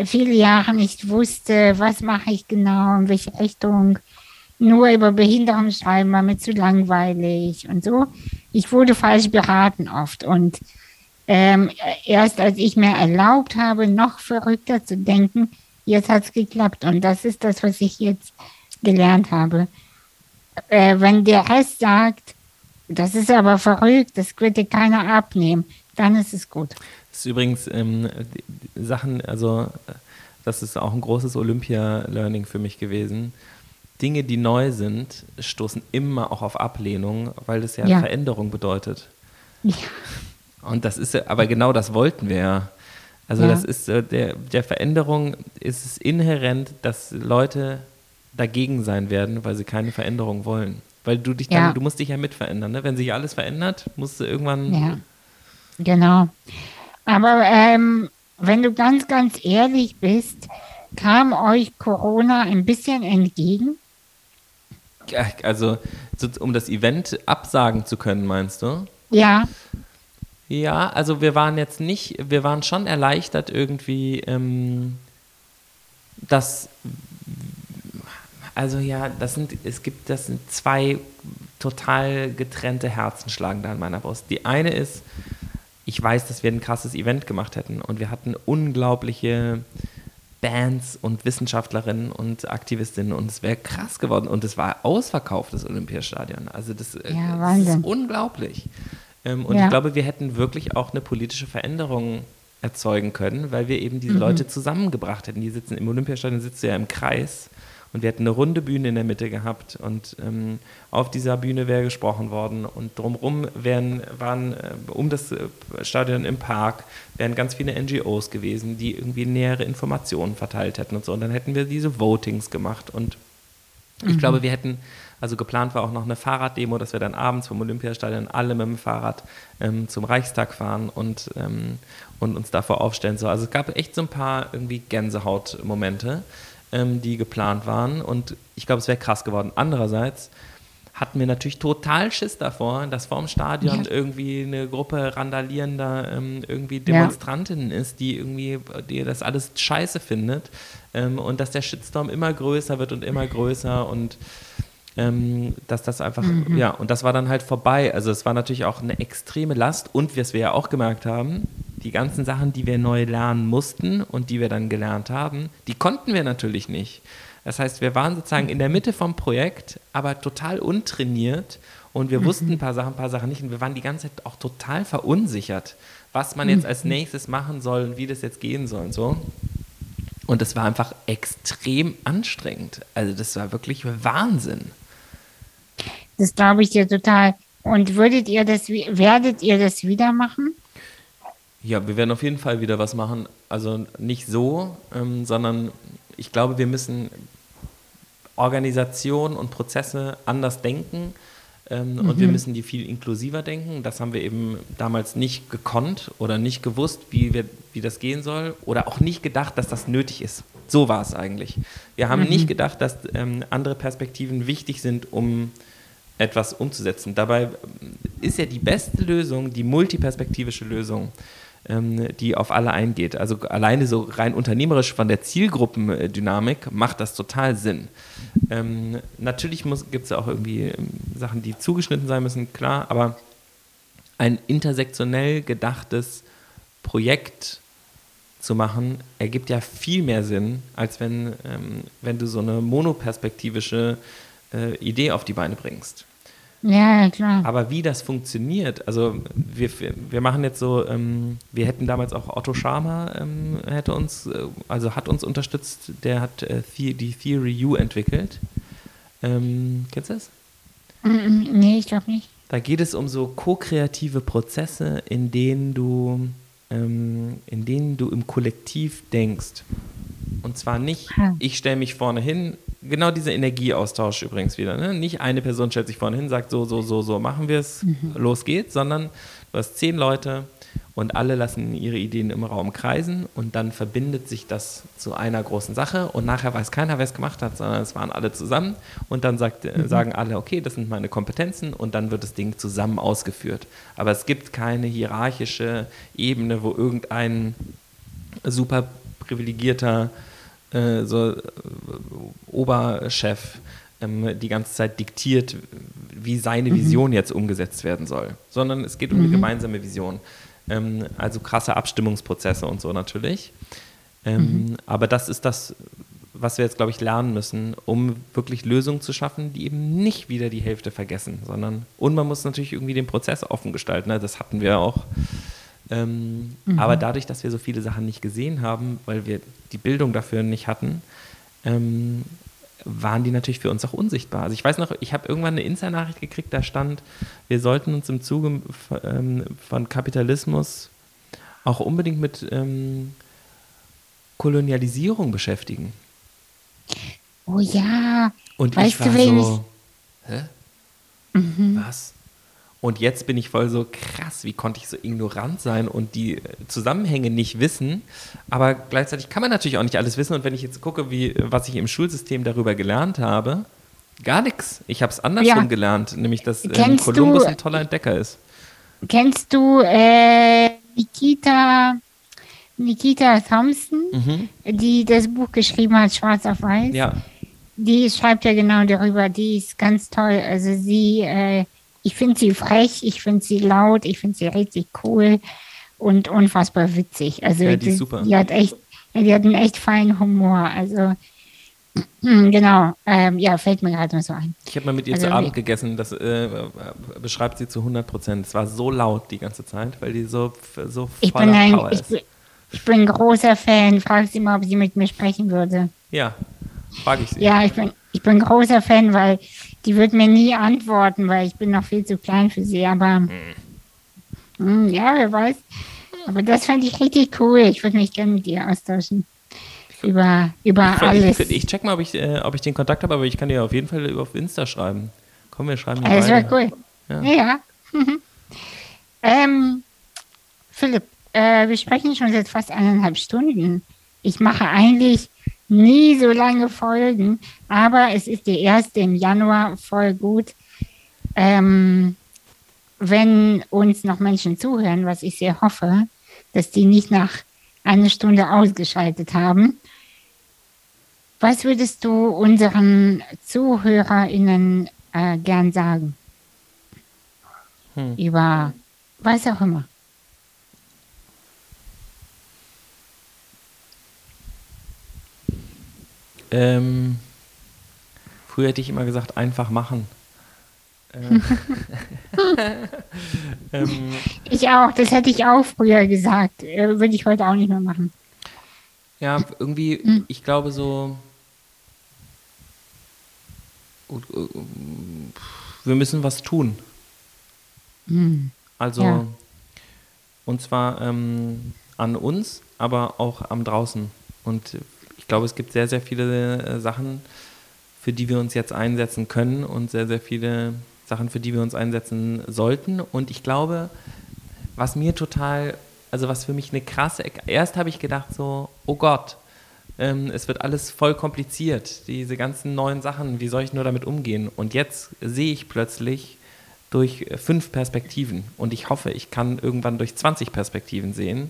viele Jahre nicht wusste, was mache ich genau, in welche Richtung nur über Behinderung schreiben war mir zu langweilig und so. Ich wurde falsch beraten oft und ähm, erst als ich mir erlaubt habe, noch verrückter zu denken, jetzt hat es geklappt und das ist das, was ich jetzt gelernt habe. Äh, wenn der Rest sagt, das ist aber verrückt, das dir keiner abnehmen, dann ist es gut. Das ist übrigens ähm, Sachen, also das ist auch ein großes Olympia-Learning für mich gewesen Dinge, die neu sind, stoßen immer auch auf Ablehnung, weil das ja, ja. Veränderung bedeutet. Ja. Und das ist ja, aber genau das wollten wir ja. Also ja. das ist äh, der, der Veränderung ist es inhärent, dass Leute dagegen sein werden, weil sie keine Veränderung wollen. Weil du dich dann, ja. du musst dich ja mit verändern. Ne? Wenn sich alles verändert, musst du irgendwann. Ja, genau. Aber ähm, wenn du ganz, ganz ehrlich bist, kam euch Corona ein bisschen entgegen? Also, um das Event absagen zu können, meinst du? Ja. Ja, also wir waren jetzt nicht, wir waren schon erleichtert irgendwie, ähm, dass, also ja, das sind, es gibt, das sind zwei total getrennte Herzen schlagen da in meiner Brust. Die eine ist, ich weiß, dass wir ein krasses Event gemacht hätten und wir hatten unglaubliche Bands und Wissenschaftlerinnen und Aktivistinnen und es wäre krass geworden und es war ausverkauft, das Olympiastadion. Also das, äh, ja, das ist unglaublich. Ähm, und ja. ich glaube, wir hätten wirklich auch eine politische Veränderung erzeugen können, weil wir eben diese mhm. Leute zusammengebracht hätten. Die sitzen im Olympiastadion, sitzt ja im Kreis und wir hätten eine runde Bühne in der Mitte gehabt und ähm, auf dieser Bühne wäre gesprochen worden und drumherum wären, waren äh, um das äh, Stadion im Park wären ganz viele NGOs gewesen, die irgendwie nähere Informationen verteilt hätten und so. Und dann hätten wir diese Votings gemacht und ich mhm. glaube, wir hätten also geplant war auch noch eine Fahrraddemo, dass wir dann abends vom Olympiastadion alle mit dem Fahrrad ähm, zum Reichstag fahren und, ähm, und uns davor aufstellen. So, also es gab echt so ein paar irgendwie Gänsehaut-Momente, ähm, die geplant waren und ich glaube, es wäre krass geworden. Andererseits hatten wir natürlich total Schiss davor, dass vorm Stadion ja. irgendwie eine Gruppe randalierender ähm, irgendwie Demonstrantinnen ja. ist, die irgendwie, die das alles scheiße findet ähm, und dass der Shitstorm immer größer wird und immer größer und ähm, dass das einfach, mhm. ja, und das war dann halt vorbei. Also es war natürlich auch eine extreme Last und was wir ja auch gemerkt haben, die ganzen Sachen, die wir neu lernen mussten und die wir dann gelernt haben, die konnten wir natürlich nicht. Das heißt, wir waren sozusagen in der Mitte vom Projekt, aber total untrainiert und wir mhm. wussten ein paar Sachen, ein paar Sachen nicht und wir waren die ganze Zeit auch total verunsichert, was man jetzt als mhm. nächstes machen soll und wie das jetzt gehen soll und so. Und das war einfach extrem anstrengend. Also das war wirklich Wahnsinn. Das glaube ich dir total. Und würdet ihr das, werdet ihr das wieder machen? Ja, wir werden auf jeden Fall wieder was machen. Also nicht so, ähm, sondern ich glaube, wir müssen Organisation und Prozesse anders denken. Ähm, mhm. Und wir mhm. müssen die viel inklusiver denken. Das haben wir eben damals nicht gekonnt oder nicht gewusst, wie, wir, wie das gehen soll. Oder auch nicht gedacht, dass das nötig ist. So war es eigentlich. Wir haben mhm. nicht gedacht, dass ähm, andere Perspektiven wichtig sind, um etwas umzusetzen. Dabei ist ja die beste Lösung die multiperspektivische Lösung, die auf alle eingeht. Also alleine so rein unternehmerisch von der Zielgruppendynamik macht das total Sinn. Ähm, natürlich gibt es auch irgendwie ähm, Sachen, die zugeschnitten sein müssen, klar, aber ein intersektionell gedachtes Projekt zu machen, ergibt ja viel mehr Sinn, als wenn, ähm, wenn du so eine monoperspektivische äh, Idee auf die Beine bringst. Ja, klar. Aber wie das funktioniert, also wir, wir machen jetzt so, ähm, wir hätten damals auch Otto Scharmer ähm, hätte uns, äh, also hat uns unterstützt, der hat äh, die Theory U entwickelt. Ähm, kennst du das? Mm, mm, nee, ich glaube nicht. Da geht es um so ko-kreative Prozesse, in denen du, ähm, in denen du im Kollektiv denkst. Und zwar nicht, ich stelle mich vorne hin, genau dieser Energieaustausch übrigens wieder. Ne? Nicht eine Person stellt sich vorne hin, sagt so, so, so, so machen wir es, mhm. los geht's, sondern du hast zehn Leute und alle lassen ihre Ideen im Raum kreisen und dann verbindet sich das zu einer großen Sache und nachher weiß keiner, wer es gemacht hat, sondern es waren alle zusammen und dann sagt, äh, mhm. sagen alle, okay, das sind meine Kompetenzen und dann wird das Ding zusammen ausgeführt. Aber es gibt keine hierarchische Ebene, wo irgendein super privilegierter äh, so äh, Oberchef ähm, die ganze Zeit diktiert, wie seine mhm. Vision jetzt umgesetzt werden soll, sondern es geht um mhm. eine gemeinsame Vision. Ähm, also krasse Abstimmungsprozesse und so natürlich. Ähm, mhm. Aber das ist das, was wir jetzt, glaube ich, lernen müssen, um wirklich Lösungen zu schaffen, die eben nicht wieder die Hälfte vergessen, sondern und man muss natürlich irgendwie den Prozess offen gestalten. Ne? Das hatten wir auch ähm, mhm. Aber dadurch, dass wir so viele Sachen nicht gesehen haben, weil wir die Bildung dafür nicht hatten, ähm, waren die natürlich für uns auch unsichtbar. Also ich weiß noch, ich habe irgendwann eine Insta-Nachricht gekriegt, da stand, wir sollten uns im Zuge ähm, von Kapitalismus auch unbedingt mit ähm, Kolonialisierung beschäftigen. Oh ja. Und Weißt ich war du, wen so, hä? Was? Und jetzt bin ich voll so krass, wie konnte ich so ignorant sein und die äh, Zusammenhänge nicht wissen. Aber gleichzeitig kann man natürlich auch nicht alles wissen. Und wenn ich jetzt gucke, wie, was ich im Schulsystem darüber gelernt habe, gar nichts. Ich habe es andersrum Ja. gelernt, nämlich dass ähm, Kennst Kolumbus du- ein toller Entdecker ist. Kennst du äh, Nikita, Nikita Thompson, Mhm. die das Buch geschrieben hat, Schwarz auf Weiß? Ja, Die schreibt ja genau darüber, die ist ganz toll. Also sie, äh, ich finde sie frech, ich finde sie laut, ich finde sie richtig cool und unfassbar witzig. Also Ja, die die, super. die hat echt, die hat einen echt feinen Humor. Also [clears throat] genau, ähm, ja, fällt mir gerade noch so ein. ich habe mal mit ihr Also zu Abend gegessen. Das äh, beschreibt sie zu 100 Prozent. Es war so laut die ganze Zeit, weil die so, so Ich voller bin ein, Power ich ist. bin, ich bin ein großer Fan. Frag sie mal, ob sie mit mir sprechen würde. Ja, frage ich sie. Ja, ich bin, ich bin großer Fan, weil die wird mir nie antworten, weil ich bin noch viel zu klein für sie. Aber Hm, ja, wer weiß. Aber das fand ich richtig cool. Ich würde mich gerne mit ihr austauschen. Über, über Ich, alles. ich, ich check mal, ob ich, äh, ob ich den Kontakt habe, aber ich kann dir auf jeden Fall auf Insta schreiben. Komm, wir schreiben das wäre cool. Ja. Ja. ja. Mhm. ähm, Philipp, äh, wir sprechen schon seit fast eineinhalb Stunden. Ich mache eigentlich nie so lange Folgen, aber es ist die erste im Januar voll gut. Ähm, wenn uns noch Menschen zuhören, was ich sehr hoffe, dass die nicht nach einer Stunde ausgeschaltet haben. Was würdest du unseren ZuhörerInnen äh, gern sagen? Hm. Über was auch immer. Ähm, früher hätte ich immer gesagt, einfach machen. Äh, [laughs] [laughs] ähm, Ich auch, das hätte ich auch früher gesagt. Äh, Würde ich heute auch nicht mehr machen. ja, irgendwie, Hm. ich glaube so, äh, wir müssen was tun. Hm. Also, Ja. und zwar ähm, an uns, aber auch am draußen. Und ich glaube, es gibt sehr, sehr viele äh, Sachen, für die wir uns jetzt einsetzen können und sehr, sehr viele Sachen, für die wir uns einsetzen sollten. Und ich glaube, was mir total, also was für mich eine krasse, erst habe ich gedacht so, oh Gott, ähm, es wird alles voll kompliziert, diese ganzen neuen Sachen, wie soll ich nur damit umgehen? Und jetzt sehe ich plötzlich durch fünf Perspektiven und ich hoffe, ich kann irgendwann durch 20 Perspektiven sehen.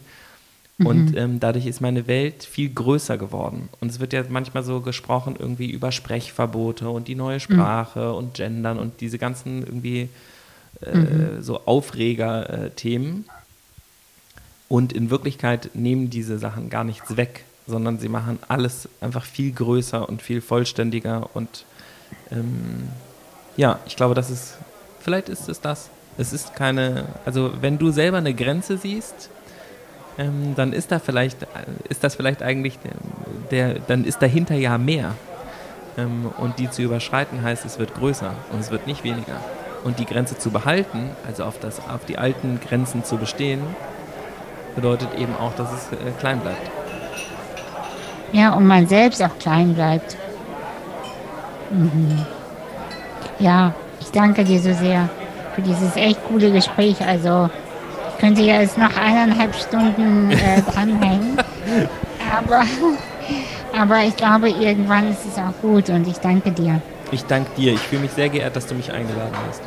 Und ähm, dadurch ist meine Welt viel größer geworden. Und es wird ja manchmal so gesprochen irgendwie über Sprechverbote und die neue Sprache und Gendern und diese ganzen irgendwie äh, so Aufreger-Themen. Und in Wirklichkeit nehmen diese Sachen gar nichts weg, sondern sie machen alles einfach viel größer und viel vollständiger. Und ähm, ja, ich glaube, das ist, vielleicht ist es das. Es ist keine, also wenn du selber eine Grenze siehst, ähm, dann ist da vielleicht, ist das vielleicht eigentlich der, der dann ist dahinter ja mehr. Ähm, und die zu überschreiten heißt, es wird größer und es wird nicht weniger. Und die Grenze zu behalten, also auf, das, auf die alten Grenzen zu bestehen, bedeutet eben auch, dass es äh, klein bleibt. Ja, und man selbst auch klein bleibt. Mhm. Ja, ich danke dir so sehr für dieses echt coole Gespräch. Also, ich könnte ja jetzt noch eineinhalb Stunden äh, [laughs] dranhängen. Aber, aber ich glaube, irgendwann ist es auch gut und ich danke dir. Ich danke dir. Ich fühle mich sehr geehrt, dass du mich eingeladen hast.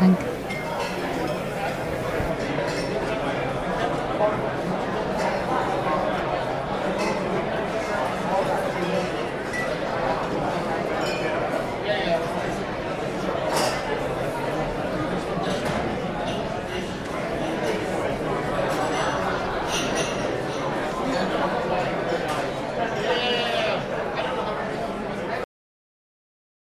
Danke.